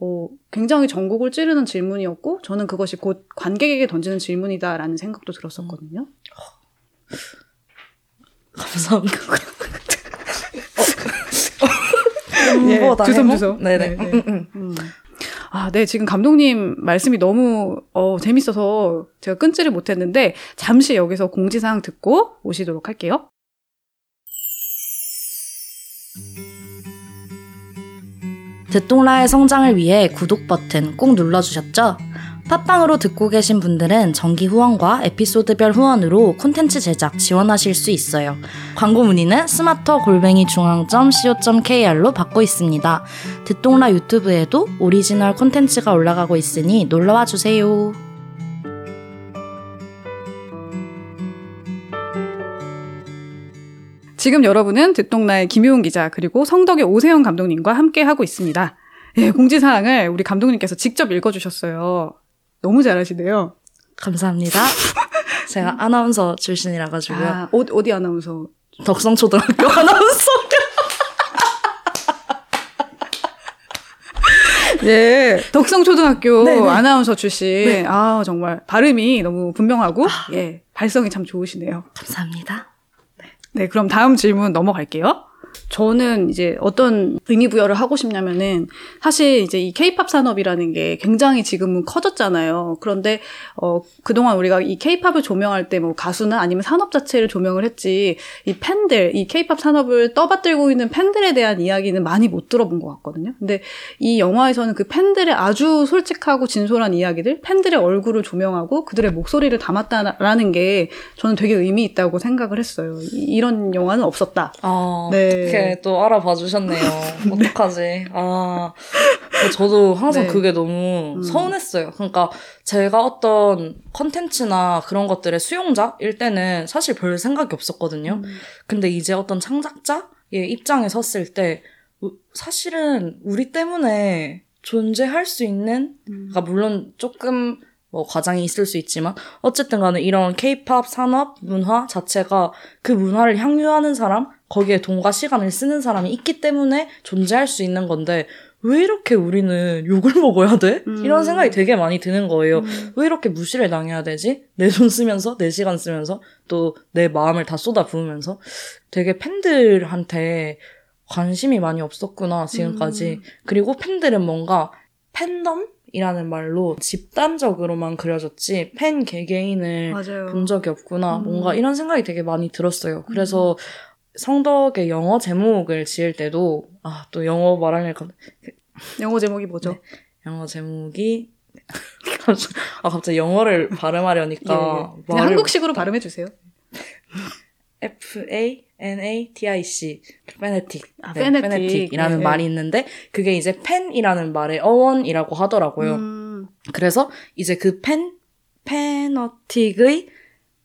어, 굉장히 전곡을 찌르는 질문이었고 저는 그것이 곧 관객에게 던지는 질문이다라는 생각도 들었었거든요. 감사합니다. 예, 뭐다 주섬주섬. 해보? 네네. 네, 네. 음, 음. 음. 아, 네. 지금 감독님 말씀이 너무 어, 재밌어서 제가 끊지를 못했는데 잠시 여기서 공지사항 듣고 오시도록 할게요. 듣동라의 성장을 위해 구독 버튼 꼭 눌러주셨죠? 팟빵으로 듣고 계신 분들은 정기 후원과 에피소드별 후원으로 콘텐츠 제작 지원하실 수 있어요. 광고 문의는 smarter 골뱅이 중앙점 co.kr로 받고 있습니다. 듣똑라 유튜브에도 오리지널 콘텐츠가 올라가고 있으니 놀러와 주세요. 지금 여러분은 듣똑라의 김효은 기자 그리고 성덕의 오세연 감독님과 함께 하고 있습니다. 예, 공지사항을 우리 감독님께서 직접 읽어주셨어요. 너무 잘하시네요. 감사합니다. 제가 아나운서 출신이라 가지고요. 아, 어, 어디 아나운서? 덕성초등학교 아나운서. 예, 덕성초등학교 네네. 아나운서 출신. 네. 아, 정말 발음이 너무 분명하고, 예, 발성이 참 좋으시네요. 감사합니다. 네, 그럼 다음 질문 넘어갈게요. 저는 이제 어떤 의미 부여를 하고 싶냐면은 사실 이제 이 케이팝 산업이라는 게 굉장히 지금은 커졌잖아요. 그런데 어 그동안 우리가 이 케이팝을 조명할 때 뭐 가수나 아니면 산업 자체를 조명을 했지 이 팬들, 이 케이팝 산업을 떠받들고 있는 팬들에 대한 이야기는 많이 못 들어본 것 같거든요. 근데 이 영화에서는 그 팬들의 아주 솔직하고 진솔한 이야기들, 팬들의 얼굴을 조명하고 그들의 목소리를 담았다라는 게 저는 되게 의미 있다고 생각을 했어요. 이- 이런 영화는 없었다. 아, 네. 어떻게 또 알아봐 주셨네요. 어떡하지? 아, 저도 항상 네. 그게 너무 음. 서운했어요. 그러니까 제가 어떤 컨텐츠나 그런 것들의 수용자일 때는 사실 별 생각이 없었거든요. 근데 이제 어떤 창작자의 입장에 섰을 때 우- 사실은 우리 때문에 존재할 수 있는 음. 그러니까 물론 조금 뭐 과장이 있을 수 있지만 어쨌든 간에 이런 케이팝 산업 문화 자체가 그 문화를 향유하는 사람 거기에 돈과 시간을 쓰는 사람이 있기 때문에 존재할 수 있는 건데 왜 이렇게 우리는 욕을 먹어야 돼? 음. 이런 생각이 되게 많이 드는 거예요. 음. 왜 이렇게 무시를 당해야 되지? 내 돈 쓰면서, 내 시간 쓰면서, 또 내 마음을 다 쏟아 부으면서 되게 팬들한테 관심이 많이 없었구나, 지금까지. 음. 그리고 팬들은 뭔가 팬덤 이라는 말로 집단적으로만 그려졌지, 팬 개개인을 맞아요. 본 적이 없구나. 음. 뭔가 이런 생각이 되게 많이 들었어요. 그래서 성덕의 영어 제목을 지을 때도, 아, 또 영어 말하려니까 영어 제목이 뭐죠? 영어 제목이 아 갑자기 영어를 발음하려니까 예, 예. 말을- 한국식으로 발음해 주세요. F A N A T I C 페네틱 아, 네, 페네틱. 예, 예. 말이 있는데 그게 이제 팬이라는 말의 어원이라고 하더라고요. 음, 그래서 이제 그팬 페너틱의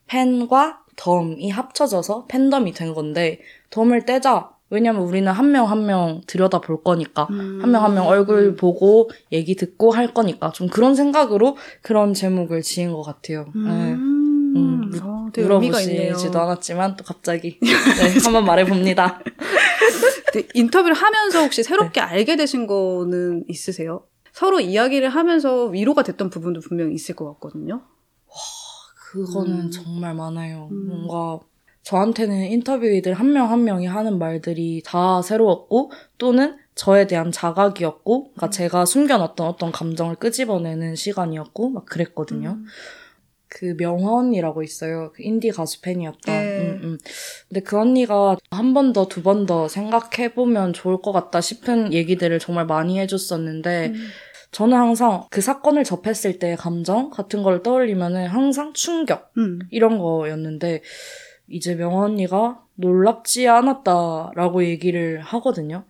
팬과 덤이 합쳐져서 팬덤이 된 건데 덤을 떼자. 왜냐면 우리는 한 명 한 명 들여다 볼 거니까 음. 한명 한 명 얼굴 보고 얘기 듣고 할 거니까 좀 그런 생각으로 그런 제목을 지은 것 같아요. 네. 음, 음, 어, 되게 의미가 있네요. 물어보시지도 않았지만 또 갑자기 네, 한번 말해봅니다. 인터뷰를 하면서 혹시 네. 새롭게 알게 되신 거는 있으세요? 서로 이야기를 하면서 위로가 됐던 부분도 분명히 있을 것 같거든요. 그거는 음. 정말 많아요. 음. 뭔가 저한테는 인터뷰이들 한 명 한 명이 하는 말들이 다 새로웠고 또는 저에 대한 자각이었고 음. 그러니까 제가 숨겨놨던 어떤 감정을 끄집어내는 시간이었고 막 그랬거든요. 음. 그 명화 언니라고 있어요. 그 인디 가수 팬이었던. 네. 음, 음. 근데 그 언니가 한 번 더, 두 번 더 생각해보면 좋을 것 같다 싶은 얘기들을 정말 많이 해줬었는데, 음. 저는 항상 그 사건을 접했을 때의 감정 같은 걸 떠올리면은 항상 충격 음. 이런 거였는데 이제 명아 언니가 놀랍지 않았다라고 얘기를 하거든요.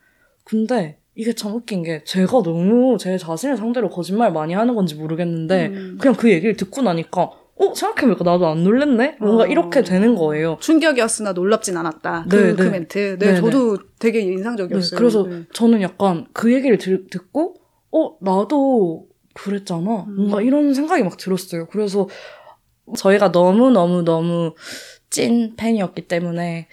근데 이게 참 웃긴 게 제가 너무 제 자신을 상대로 거짓말 많이 하는 건지 모르겠는데 음. 그냥 그 얘기를 듣고 나니까 어 생각해보니까 나도 안 놀랬네 뭔가 어. 이렇게 되는 거예요. 충격이었으나 놀랍진 않았다. 그, 네, 그 네. 멘트. 네, 네, 저도 되게 네, 인상적이었어요. 그래서 네. 저는 약간 그 얘기를 들, 듣고 어 나도 그랬잖아 음. 뭔가 이런 생각이 막 들었어요. 그래서 저희가 너무 너무 너무 찐 팬이었기 때문에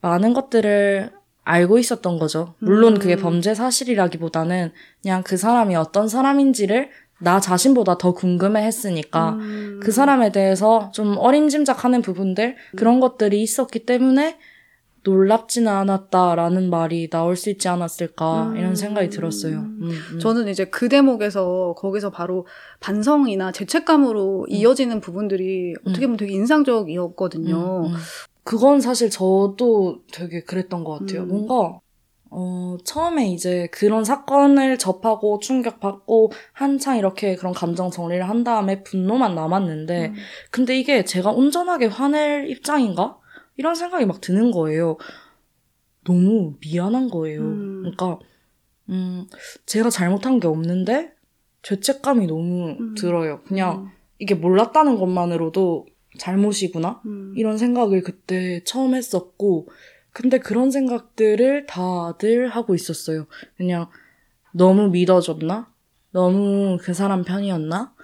많은 것들을 알고 있었던 거죠. 물론 음. 그게 범죄 사실이라기보다는 그냥 그 사람이 어떤 사람인지를 나 자신보다 더 궁금해 했으니까 음. 그 사람에 대해서 좀 어림짐작하는 부분들 그런 것들이 있었기 때문에 놀랍지는 않았다라는 말이 나올 수 있지 않았을까 음. 이런 생각이 들었어요. 음, 음. 저는 이제 그 대목에서 거기서 바로 반성이나 죄책감으로 이어지는 부분들이 어떻게 보면 되게 인상적이었거든요. 음, 음. 그건 사실 저도 되게 그랬던 것 같아요. 음. 뭔가 어, 처음에 이제 그런 사건을 접하고 충격받고 한창 이렇게 그런 감정 정리를 한 다음에 분노만 남았는데 음. 근데 이게 제가 온전하게 화낼 입장인가? 이런 생각이 막 드는 거예요. 너무 미안한 거예요. 음. 그러니까, 음, 제가 잘못한 게 없는데, 죄책감이 너무 음. 들어요. 그냥, 이게 몰랐다는 것만으로도 잘못이구나? 음. 이런 생각을 그때 처음 했었고, 근데 그런 생각들을 다들 하고 있었어요. 그냥, 너무 믿어줬나? 너무 그 사람 편이었나?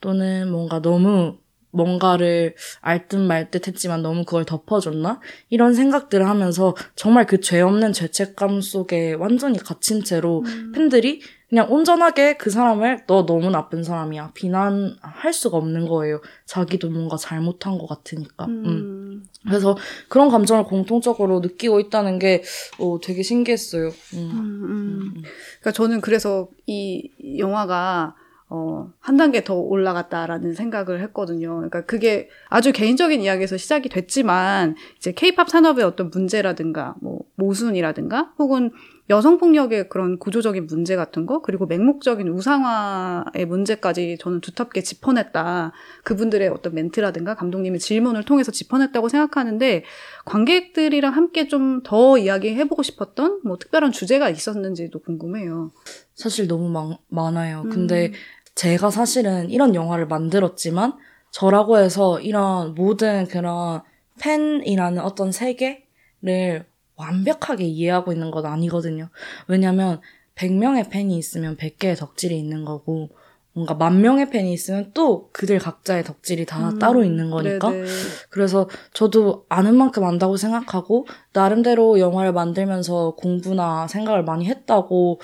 또는 뭔가 너무 뭔가를 알듯 말듯 했지만 너무 그걸 덮어줬나? 이런 생각들을 하면서 정말 그 죄 없는 죄책감 속에 완전히 갇힌 채로 음. 팬들이 그냥 온전하게 그 사람을 너 너무 나쁜 사람이야. 비난할 수가 없는 거예요. 자기도 뭔가 잘못한 것 같으니까. 음. 음. 그래서 그런 감정을 공통적으로 느끼고 있다는 게 어, 되게 신기했어요. 음. 음, 음. 음. 그러니까 저는 그래서 이 영화가 어, 한 단계 더 올라갔다라는 생각을 했거든요. 그러니까 그게 아주 개인적인 이야기에서 시작이 됐지만 이제 케이팝 산업의 어떤 문제라든가 뭐 모순이라든가 혹은 여성 폭력의 그런 구조적인 문제 같은 거 그리고 맹목적인 우상화의 문제까지 저는 두텁게 짚어냈다. 그분들의 어떤 멘트라든가 감독님의 질문을 통해서 짚어냈다고 생각하는데 관객들이랑 함께 좀 더 이야기해보고 싶었던 뭐 특별한 주제가 있었는지도 궁금해요. 사실 너무 많, 많아요. 음. 근데 제가 사실은 이런 영화를 만들었지만 저라고 해서 이런 모든 그런 팬이라는 어떤 세계를 완벽하게 이해하고 있는 건 아니거든요. 왜냐면 100명의 팬이 있으면 100개의 덕질이 있는 거고 뭔가 만 명의 팬이 있으면 또 그들 각자의 덕질이 다 음, 따로 있는 거니까 네네. 그래서 저도 아는 만큼 안다고 생각하고 나름대로 영화를 만들면서 공부나 생각을 많이 했다고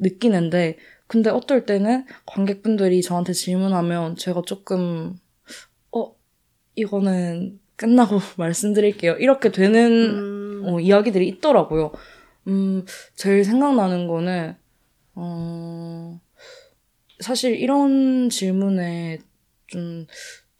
느끼는데 근데 어떨 때는 관객분들이 저한테 질문하면 제가 조금 어 이거는 끝나고 말씀드릴게요 이렇게 되는 음, 어, 이야기들이 있더라고요. 음 제일 생각나는 거는 어 사실 이런 질문에 좀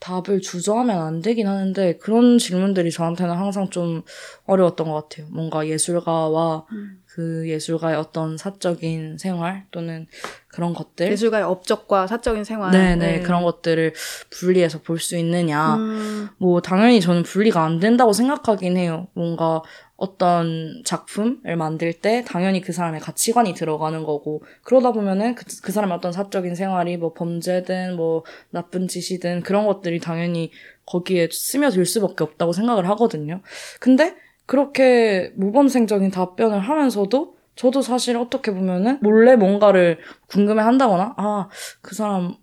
답을 주저하면 안 되긴 하는데 그런 질문들이 저한테는 항상 좀 어려웠던 것 같아요. 뭔가 예술가와 음. 그 예술가의 어떤 사적인 생활 또는 그런 것들 예술가의 업적과 사적인 생활. 네네 그런 것들을 분리해서 볼 수 있느냐 음, 뭐 당연히 저는 분리가 안 된다고 생각하긴 해요. 뭔가 어떤 작품을 만들 때 당연히 그 사람의 가치관이 들어가는 거고 그러다 보면은 그, 그 사람의 어떤 사적인 생활이 뭐 범죄든 뭐 나쁜 짓이든 그런 것들이 당연히 거기에 스며들 수밖에 없다고 생각을 하거든요. 근데 그렇게 모범생적인 답변을 하면서도 저도 사실 어떻게 보면은 몰래 뭔가를 궁금해 한다거나 아 그 사람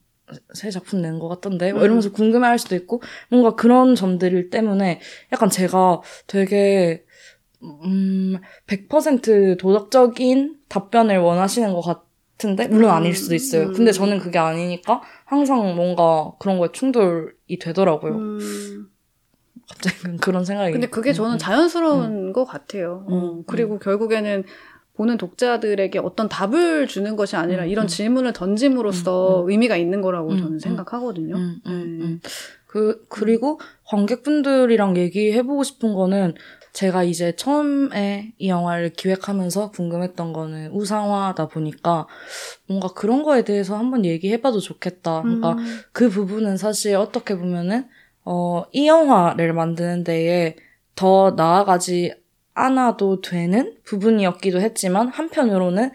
새 작품 낸 것 같던데 뭐 이러면서 궁금해 할 수도 있고 뭔가 그런 점들 때문에 약간 제가 되게 음, 100% 도덕적인 답변을 원하시는 것 같은데, 물론 아닐 수도 있어요. 음. 근데 저는 그게 아니니까 항상 뭔가 그런 거에 충돌이 되더라고요. 음. 갑자기 그런 생각이. 근데 그게 저는 음, 자연스러운 것 같아요. 어, 음, 그리고 결국에는 보는 독자들에게 어떤 답을 주는 것이 아니라 음, 이런 음. 질문을 던짐으로써 의미가 있는 거라고 음, 저는 음. 생각하거든요. 음, 음, 네. 음. 그, 그리고 관객분들이랑 얘기해보고 싶은 거는 제가 이제 처음에 이 영화를 기획하면서 궁금했던 거는 우상화다 보니까 뭔가 그런 거에 대해서 한번 얘기해봐도 좋겠다. 그러니까 음. 그 부분은 사실 어떻게 보면은 어, 이 영화를 만드는 데에 더 나아가지 않아도 되는 부분이었기도 했지만 한편으로는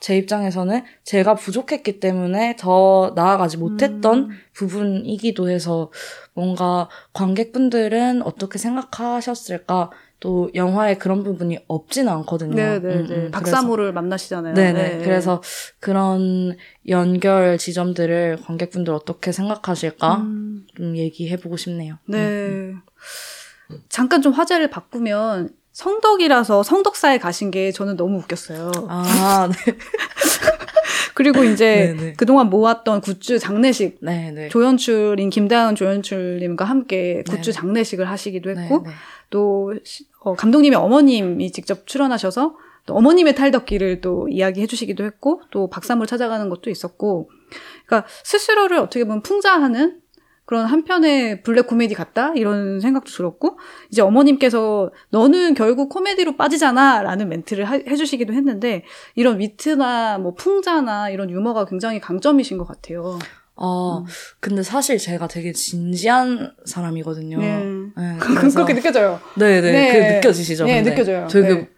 제 입장에서는 제가 부족했기 때문에 더 나아가지 못했던 음. 부분이기도 해서 뭔가 관객분들은 어떻게 생각하셨을까 또 영화에 그런 부분이 없지는 않거든요. 네네네. 음, 음. 그래서- 박사모를 만나시잖아요. 네네. 네. 그래서 그런 연결 지점들을 관객분들 어떻게 생각하실까 음, 좀 얘기해보고 싶네요. 네. 음, 잠깐 좀 화제를 바꾸면 성덕이라서 성덕사에 가신 게 저는 너무 웃겼어요. 아, 네. 그리고 이제 네네. 그동안 모았던 굿즈 장례식 네네. 조연출인 김다은 조연출님과 함께 굿즈 네네. 장례식을 하시기도 했고. 또 시- 어, 감독님의 어머님이 직접 출연하셔서 또 어머님의 탈덕기를 또 이야기해 주시기도 했고 또 박사물 찾아가는 것도 있었고 그러니까 스스로를 어떻게 보면 풍자하는 그런 한편의 블랙 코미디 같다 이런 생각도 들었고 이제 어머님께서 너는 결국 코미디로 빠지잖아라는 멘트를 하- 해주시기도 했는데 이런 위트나 뭐 풍자나 이런 유머가 굉장히 강점이신 것 같아요. 아, 음. 근데 사실 제가 되게 진지한 사람이거든요. 네. 네, 그- 그래서- 그렇게 느껴져요. 네네. 네. 그게 느껴지시죠? 네, 근데? 느껴져요. 되게, 네.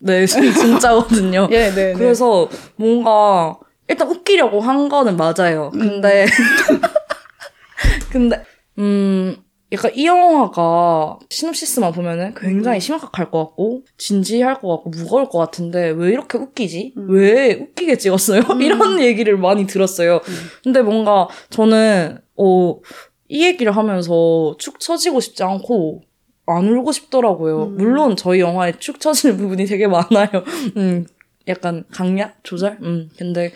네, 진짜거든요. 예, 네, 네. 그래서 뭔가 일단 웃기려고 한 거는 맞아요. 근데 근데 음 약간 이 영화가 시놉시스만 보면은 굉장히 음. 심각할 것 같고 진지할 것 같고 무거울 것 같은데 왜 이렇게 웃기지? 음. 왜 웃기게 찍었어요? 음. 이런 얘기를 많이 들었어요. 음. 근데 뭔가 저는 어, 이 얘기를 하면서 축 처지고 싶지 않고 안 울고 싶더라고요. 음. 물론 저희 영화에 축 처지는 부분이 되게 많아요. 음, 약간 강약 조절. 음, 근데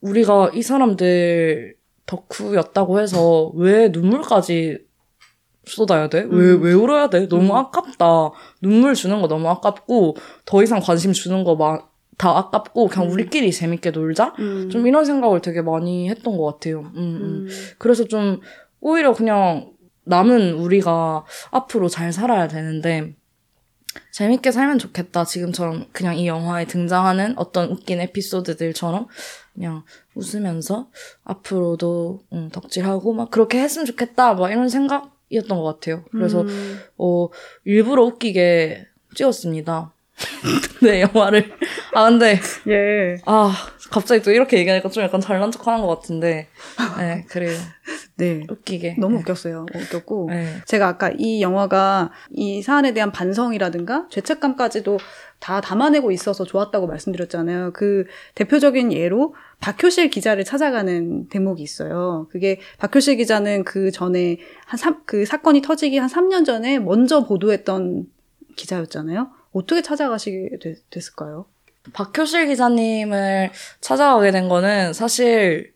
우리가 이 사람들 덕후였다고 해서 왜 눈물까지 쏟아야 돼? 왜, 음. 왜 울어야 돼? 너무 음. 아깝다. 눈물 주는 거 너무 아깝고, 더 이상 관심 주는 거다 아깝고, 그냥 음. 우리끼리 재밌게 놀자? 음. 좀 이런 생각을 되게 많이 했던 것 같아요. 음, 음. 음. 그래서 좀 오히려 그냥 남은 우리가 앞으로 잘 살아야 되는데 재밌게 살면 좋겠다. 지금처럼 그냥 이 영화에 등장하는 어떤 웃긴 에피소드들처럼 그냥 웃으면서 앞으로도 음, 덕질하고 막 그렇게 했으면 좋겠다. 막 이런 생각 이었던 것 같아요. 그래서 음. 어 일부러 웃기게 찍었습니다. 네 영화를 아 근데 예. 아 갑자기 또 이렇게 얘기하니까 좀 약간 잘난 척 하는 것 같은데 네 그래요 네. 웃기게 너무 네. 웃겼어요. 웃겼고. 네. 제가 아까 이 영화가 이 사안에 대한 반성이라든가 죄책감까지도 다 담아내고 있어서 좋았다고 말씀드렸잖아요. 그 대표적인 예로 박효실 기자를 찾아가는 대목이 있어요. 그게 박효실 기자는 그 전에 한 삼, 그 사건이 터지기 한 3년 전에 먼저 보도했던 기자였잖아요. 어떻게 찾아가시게 되- 됐을까요? 박효실 기자님을 찾아가게 된 거는 사실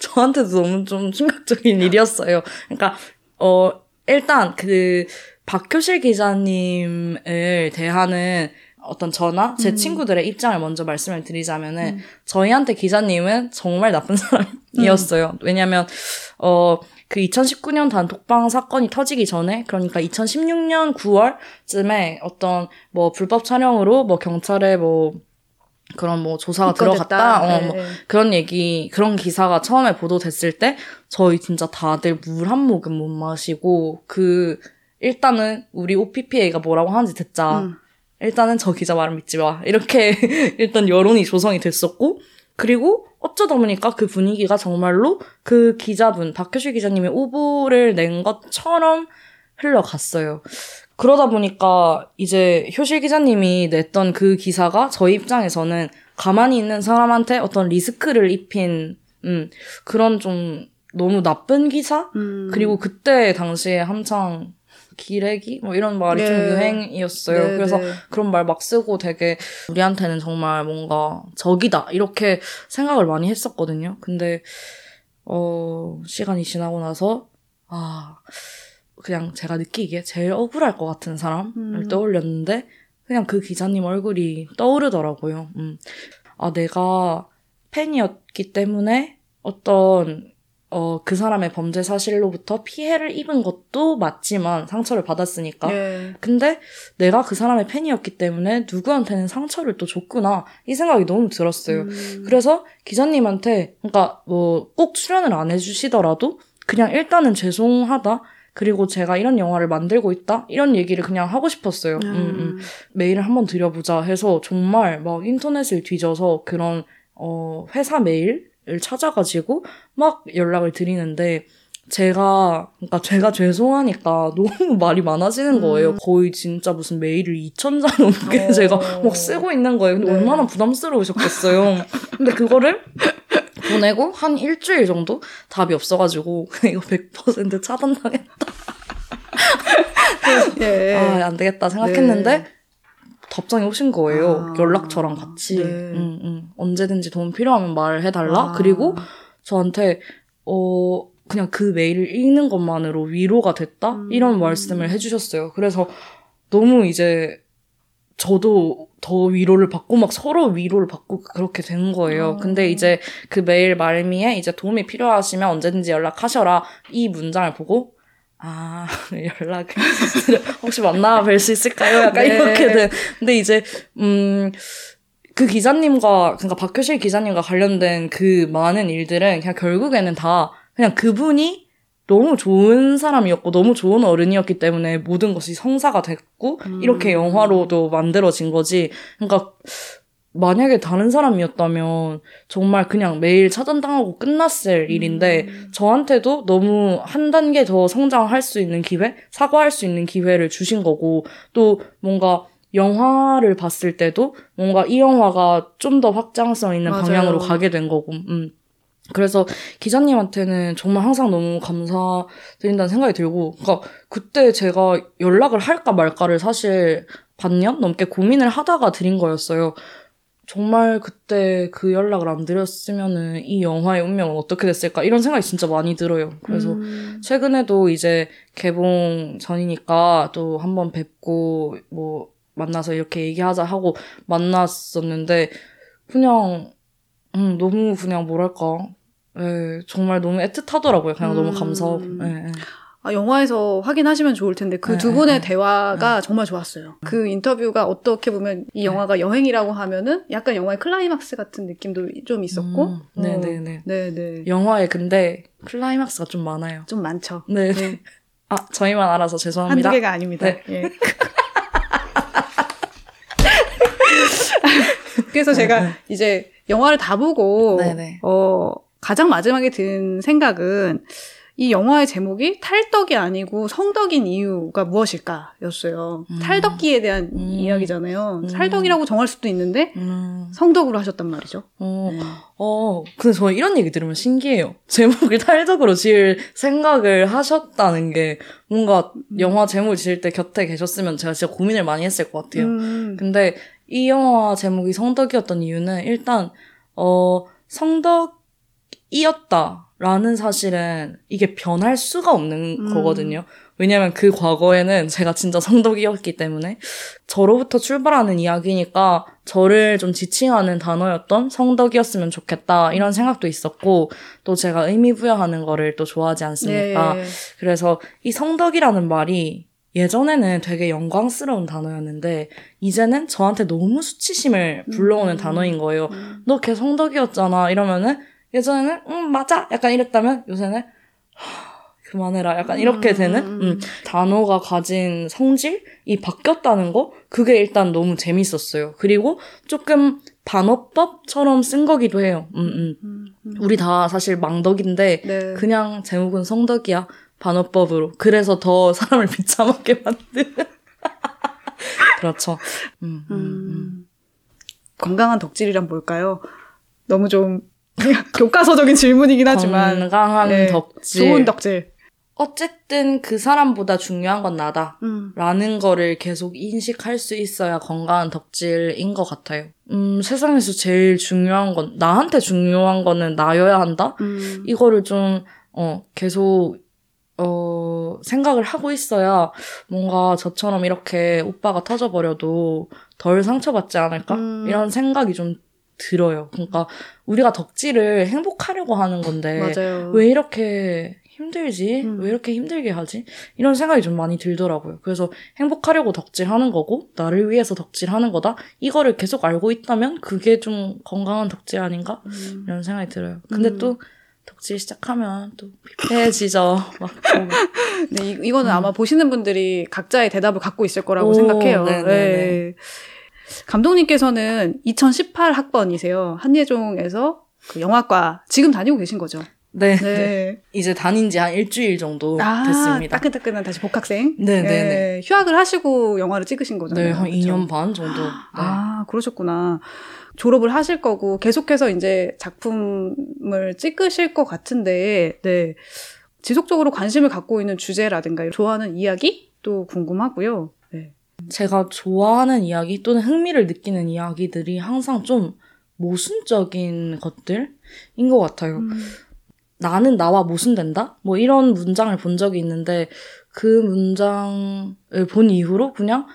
저한테도 너무 좀 충격적인 일이었어요. 그러니까 어 일단 그 박효실 기자님을 대하는 어떤 저나 제 음. 친구들의 입장을 먼저 말씀을 드리자면은 음. 저희한테 기자님은 정말 나쁜 사람이었어요. 왜냐면 어 그 2019년 단톡방 사건이 터지기 전에 그러니까 2016년 9월쯤에 어떤 뭐 불법 촬영으로 뭐 경찰에 뭐 그런 뭐 조사가 들어갔다 어, 네, 뭐 네. 그런 얘기 그런 기사가 처음에 보도됐을 때 저희 진짜 다들 물 한 모금 못 마시고 그 일단은 우리 OPPA가 뭐라고 하는지 듣자. 음. 일단은 저 기자 말은 믿지 마. 이렇게 일단 여론이 조성이 됐었고, 그리고 어쩌다 보니까 그 분위기가 정말로 그 기자분, 박효실 기자님이 오보를 낸 것처럼 흘러갔어요. 그러다 보니까 이제 효실 기자님이 냈던 그 기사가 저희 입장에서는 가만히 있는 사람한테 어떤 리스크를 입힌, 음, 그런 좀 너무 나쁜 기사? 음. 그리고 그때 당시에 한창 기레기? 뭐 이런 말이 좀 네. 유행이었어요. 네, 그래서 네. 그런 말 막 쓰고 되게 우리한테는 정말 뭔가 적이다. 이렇게 생각을 많이 했었거든요. 근데, 어, 시간이 지나고 나서, 아, 그냥 제가 느끼기에 제일 억울할 것 같은 사람을 음. 떠올렸는데, 그냥 그 기자님 얼굴이 떠오르더라고요. 음. 아, 내가 팬이었기 때문에 어떤 어, 그 사람의 범죄 사실로부터 피해를 입은 것도 맞지만 상처를 받았으니까. 예. 근데 내가 그 사람의 팬이었기 때문에 누구한테는 상처를 또 줬구나. 이 생각이 너무 들었어요. 음. 그래서 기자님한테, 그러니까 뭐 꼭 출연을 안 해주시더라도 그냥 일단은 죄송하다. 그리고 제가 이런 영화를 만들고 있다? 이런 얘기를 그냥 하고 싶었어요. 음, 음. 메일을 한번 드려보자 해서 정말 막 인터넷을 뒤져서 그런, 어, 회사 메일을 찾아가지고 막 연락을 드리는데 제가, 그러니까 제가 죄송하니까 너무 말이 많아지는 거예요. 음. 거의 진짜 무슨 메일을 2,000장 넘게 어. 제가 막 쓰고 있는 거예요. 근데 네. 얼마나 부담스러우셨겠어요. 근데 그거를 보내고 한 일주일 정도 답이 없어가지고 이거 100% 차단당했다. 예. 아, 안 되겠다 생각했는데 네. 답장이 오신 거예요. 아. 연락처랑 같이. 네. 음, 음. 언제든지 도움 필요하면 말해달라. 아. 그리고 저한테 어 그냥 그 메일을 읽는 것만으로 위로가 됐다 음. 이런 말씀을 해주셨어요. 그래서 너무 이제 저도 더 위로를 받고 막 서로 위로를 받고 그렇게 된 거예요. 어. 근데 이제 그 메일 말미에 이제 도움이 필요하시면 언제든지 연락하셔라 이 문장을 보고 아 연락을 혹시 만나 뵐 수 있을까요? 약간 네. 이렇게 된. 근데 이제 음. 그 기자님과, 그러니까 박효실 기자님과 관련된 그 많은 일들은 그냥 결국에는 다 그냥 그분이 너무 좋은 사람이었고 너무 좋은 어른이었기 때문에 모든 것이 성사가 됐고 음. 이렇게 영화로도 만들어진 거지. 그러니까 만약에 다른 사람이었다면 정말 그냥 매일 차단당하고 끝났을 일인데 음. 저한테도 너무 한 단계 더 성장할 수 있는 기회, 사과할 수 있는 기회를 주신 거고 또 뭔가 영화를 봤을 때도 뭔가 이 영화가 좀 더 확장성 있는 맞아요. 방향으로 가게 된 거고, 음. 그래서 기자님한테는 정말 항상 너무 감사드린다는 생각이 들고, 그러니까 그때 제가 연락을 할까 말까를 사실 반년 넘게 고민을 하다가 드린 거였어요. 정말 그때 그 연락을 안 드렸으면은 이 영화의 운명은 어떻게 됐을까 이런 생각이 진짜 많이 들어요. 그래서 음. 최근에도 이제 개봉 전이니까 또 한번 뵙고 뭐 만나서 이렇게 얘기하자 하고 만났었는데 그냥 음 너무 그냥 뭐랄까 예 정말 너무 애틋하더라고요. 그냥 너무 음. 감사하고 예, 예. 아, 영화에서 확인하시면 좋을 텐데 그 네, 두 네, 분의 네. 대화가 정말 좋았어요. 그 인터뷰가 어떻게 보면 이 영화가 여행이라고 하면은 약간 영화의 클라이막스 같은 느낌도 좀 있었고. 음, 네네네. 네네. 영화에 근데 클라이막스가 좀 많아요. 좀 많죠. 네. 네. 아 저희만 알아서 죄송합니다. 한두 개가 아닙니다. 네. 예. 그래서 제가 이제 영화를 다 보고 네네. 어 가장 마지막에 든 생각은 이 영화의 제목이 탈덕이 아니고 성덕인 이유가 무엇일까였어요. 음. 탈덕기에 대한 음. 이야기잖아요. 음. 탈덕이라고 정할 수도 있는데 음, 성덕으로 하셨단 말이죠. 어, 네. 어, 근데 저는 이런 얘기 들으면 신기해요. 제목을 탈덕으로 지을 생각을 하셨다는 게 뭔가 음. 영화 제목을 지을 때 곁에 계셨으면 제가 진짜 고민을 많이 했을 것 같아요. 음. 근데 이 영화 제목이 성덕이었던 이유는 일단, 어, 성덕이었다 라는 사실은 이게 변할 수가 없는 음. 거거든요. 왜냐면 그 과거에는 제가 진짜 성덕이었기 때문에 저로부터 출발하는 이야기니까 저를 좀 지칭하는 단어였던 성덕이었으면 좋겠다 이런 생각도 있었고 또 제가 의미 부여하는 거를 또 좋아하지 않습니까? 예. 그래서 이 성덕이라는 말이 예전에는 되게 영광스러운 단어였는데 이제는 저한테 너무 수치심을 불러오는 음. 단어인 거예요. 음. 너걔 성덕이었잖아 이러면은 예전에는 응 맞아 약간 이랬다면 요새는 하, 그만해라 약간 이렇게 음. 되는 음, 단어가 가진 성질이 바뀌었다는 거 그게 일단 너무 재밌었어요. 그리고 조금 반어법처럼 쓴 거기도 해요. 음, 음. 음, 음. 우리 다 사실 망덕인데 네. 그냥 제목은 성덕이야. 반어법으로. 그래서 더 사람을 비참하게 만드는. 그렇죠. 음, 음, 음. 음. 건강한 덕질이란 뭘까요? 너무 좀 교과서적인 질문이긴 하지만 건강한 네, 덕질. 좋은 덕질. 어쨌든 그 사람보다 중요한 건 나다. 음. 라는 거를 계속 인식할 수 있어야 건강한 덕질인 것 같아요. 음, 세상에서 제일 중요한 건, 나한테 중요한 거는 나여야 한다? 음. 이거를 좀, 어, 계속, 어, 생각을 하고 있어야 뭔가 저처럼 이렇게 오빠가 터져버려도 덜 상처받지 않을까? 음. 이런 생각이 좀 들어요. 그러니까 우리가 덕질을 행복하려고 하는 건데 맞아요. 왜 이렇게 힘들지? 음. 왜 이렇게 힘들게 하지? 이런 생각이 좀 많이 들더라고요. 그래서 행복하려고 덕질하는 거고 나를 위해서 덕질하는 거다. 이거를 계속 알고 있다면 그게 좀 건강한 덕질 아닌가? 음. 이런 생각이 들어요. 근데 음. 또 덕질 시작하면 또 피폐해지죠. 막 좀. 네, 이, 이거는 음. 아마 보시는 분들이 각자의 대답을 갖고 있을 거라고 오, 생각해요. 네네네. 네. 감독님께서는 2018 학번이세요. 한예종에서 그 영화과 지금 다니고 계신 거죠. 네. 네. 이제 다닌 지 한 일주일 정도 아, 됐습니다. 따끈따끈한 다시 복학생. 네네네. 네, 휴학을 하시고 영화를 찍으신 거잖아요. 네, 한 그쵸? 2년 반 정도. 네. 아, 그러셨구나. 졸업을 하실 거고 계속해서 이제 작품을 찍으실 것 같은데, 네. 지속적으로 관심을 갖고 있는 주제라든가 좋아하는 이야기 또 궁금하고요. 네. 제가 좋아하는 이야기 또는 흥미를 느끼는 이야기들이 항상 좀 모순적인 것들인 것 같아요. 음. 나는 나와 모순된다? 뭐 이런 문장을 본 적이 있는데 그 문장을 본 이후로 그냥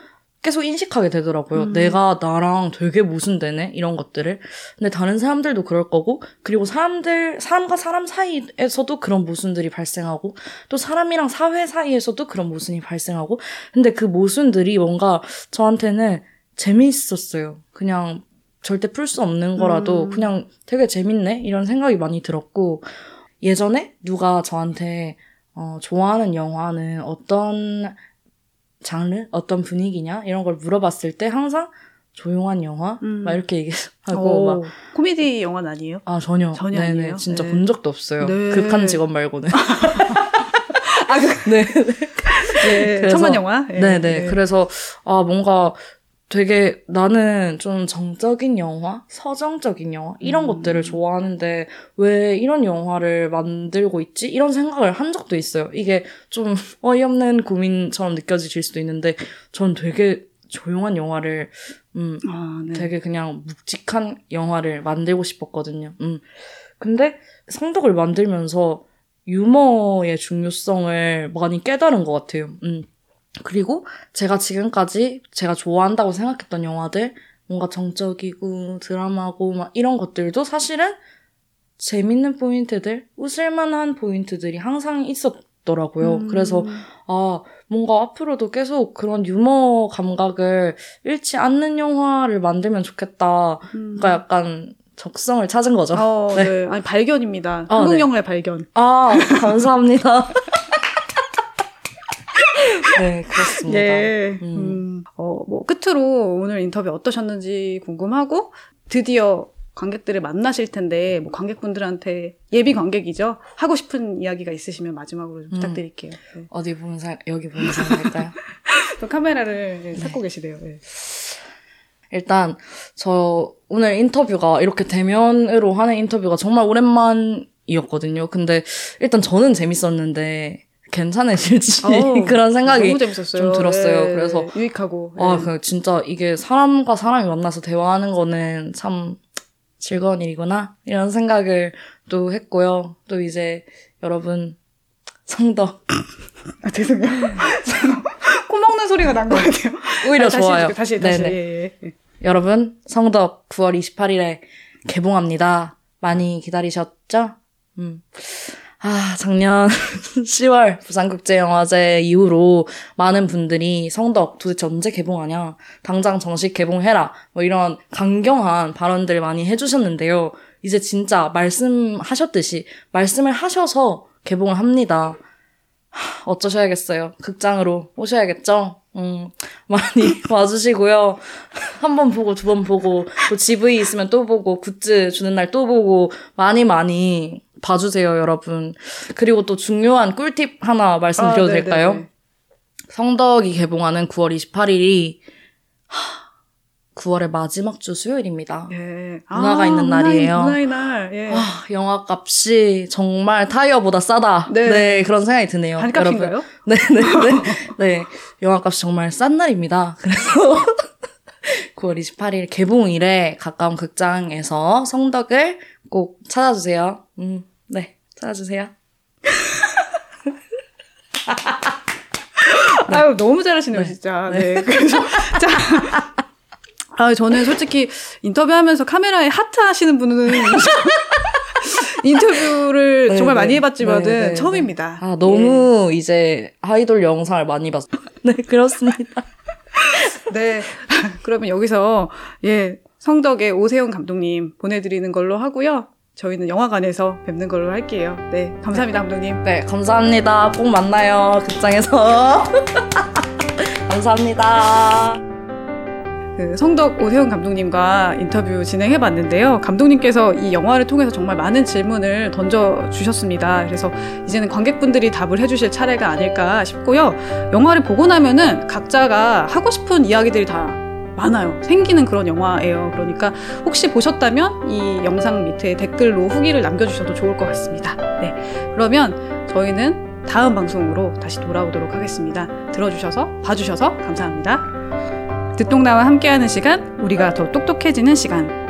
계속 인식하게 되더라고요. 음. 내가 나랑 되게 모순되네? 이런 것들을. 근데 다른 사람들도 그럴 거고, 그리고 사람들, 사람과 사람 사이에서도 그런 모순들이 발생하고, 또 사람이랑 사회 사이에서도 그런 모순이 발생하고, 근데 그 모순들이 뭔가 저한테는 재미있었어요. 그냥 절대 풀 수 없는 거라도 음. 그냥 되게 재밌네? 이런 생각이 많이 들었고, 예전에 누가 저한테 어, 좋아하는 영화는 어떤 장르, 어떤 분위기냐 이런 걸 물어봤을 때 항상 조용한 영화 음. 막 이렇게 얘기하고 오, 막 코미디 영화는 아니에요? 아 전혀 전혀 네네, 아니에요? 진짜 네. 본 적도 없어요 네. 극한 직업 말고는 아, 그, 네 네. 그래서- 천만 영화? 네. 네네 그래서 아 뭔가 되게 나는 좀 정적인 영화, 서정적인 영화 이런 음. 것들을 좋아하는데 왜 이런 영화를 만들고 있지? 이런 생각을 한 적도 있어요. 이게 좀 어이없는 고민처럼 느껴지실 수도 있는데 전 되게 조용한 영화를 음 아, 네. 되게 그냥 묵직한 영화를 만들고 싶었거든요. 음. 근데 성덕을 만들면서 유머의 중요성을 많이 깨달은 것 같아요. 음. 그리고 제가 지금까지 제가 좋아한다고 생각했던 영화들, 뭔가 정적이고 드라마고 막 이런 것들도 사실은 재밌는 포인트들, 웃을만한 포인트들이 항상 있었더라고요. 음. 그래서 아, 뭔가 앞으로도 계속 그런 유머 감각을 잃지 않는 영화를 만들면 좋겠다. 음. 그러니까 약간 적성을 찾은 거죠. 어, 네. 네. 아니, 발견입니다. 아, 한국 네. 영화의 발견. 아, 감사합니다. 네, 그렇습니다. 예. 음. 음. 어, 뭐, 끝으로 오늘 인터뷰 어떠셨는지 궁금하고, 드디어 관객들을 만나실 텐데, 뭐, 관객분들한테, 예비 관객이죠? 하고 싶은 이야기가 있으시면 마지막으로 좀 음. 부탁드릴게요. 네. 어디 보면서, 여기 보면서 할까요? 또 카메라를 예, 찾고 계시네요. 예. 일단, 저 오늘 인터뷰가 이렇게 대면으로 하는 인터뷰가 정말 오랜만이었거든요. 근데 일단 저는 재밌었는데, 괜찮으실지 어우, 그런 생각이. 좀 들었어요. 예, 그래서 유익하고. 아, 예. 그 진짜 이게 사람과 사람이 만나서 대화하는 거는 참 즐거운 일이구나. 이런 생각을 또 했고요. 또 이제 여러분 성덕 아, 죄송해요. 코 먹는 소리가 난 것 같아요. 오히려 아, 다시 좋아요. 다시, 다시. 네네. 예, 예, 예. 여러분 성덕 9월 28일에 개봉합니다. 많이 기다리셨죠? 음. 아, 작년 10월 부산국제영화제 이후로 많은 분들이 성덕 도대체 언제 개봉하냐? 당장 정식 개봉해라. 뭐 이런 강경한 발언들 많이 해주셨는데요. 이제 진짜 말씀하셨듯이 말씀을 하셔서 개봉을 합니다. 하, 어쩌셔야겠어요. 극장으로 오셔야겠죠? 음, 많이 와주시고요. 한 번 보고 두 번 보고 또 GV 있으면 또 보고 굿즈 주는 날 또 보고 많이 많이 봐주세요, 여러분. 그리고 또 중요한 꿀팁 하나 말씀드려도 아, 네네네. 될까요? 성덕이 개봉하는 9월 28일이 9월의 마지막 주 수요일입니다. 예. 문화가 있는 문화의- 날이에요. 문화의 날. 예. 아, 영화 값이 정말 타이어보다 싸다. 네. 네, 그런 생각이 드네요. 반값인가요? 네, 네, 네. 네. 영화 값이 정말 싼 날입니다. 그래서 9월 28일 개봉일에 가까운 극장에서 성덕을 꼭 찾아주세요. 음, 네. 찾아주세요. 아유, 너무 잘하시네요, 네. 진짜. 네. 그래서, 자. 아, 저는 솔직히 인터뷰하면서 카메라에 하트 하시는 분은 인터뷰를 네, 정말 네. 많이 해봤지만은 네, 네, 네. 처음입니다. 아, 너무 이제 아이돌 영상을 많이 봤어요. 네, 그렇습니다. 예. 네. 그러면 여기서 예 성덕의 오세훈 감독님 보내드리는 걸로 하고요. 저희는 영화관에서 뵙는 걸로 할게요. 네, 감사합니다, 감독님. 네, 감사합니다. 꼭 만나요. 극장에서. 감사합니다. 그 성덕 오세훈 감독님과 인터뷰 진행해 봤는데요. 감독님께서 이 영화를 통해서 정말 많은 질문을 던져 주셨습니다. 그래서 이제는 관객분들이 답을 해 주실 차례가 아닐까 싶고요. 영화를 보고 나면은 각자가 하고 싶은 이야기들이 다 많아요. 생기는 그런 영화예요. 그러니까 혹시 보셨다면 이 영상 밑에 댓글로 후기를 남겨주셔도 좋을 것 같습니다. 네. 그러면 저희는 다음 방송으로 다시 돌아오도록 하겠습니다. 들어주셔서, 봐주셔서 감사합니다. 듣동나와 함께하는 시간, 우리가 더 똑똑해지는 시간.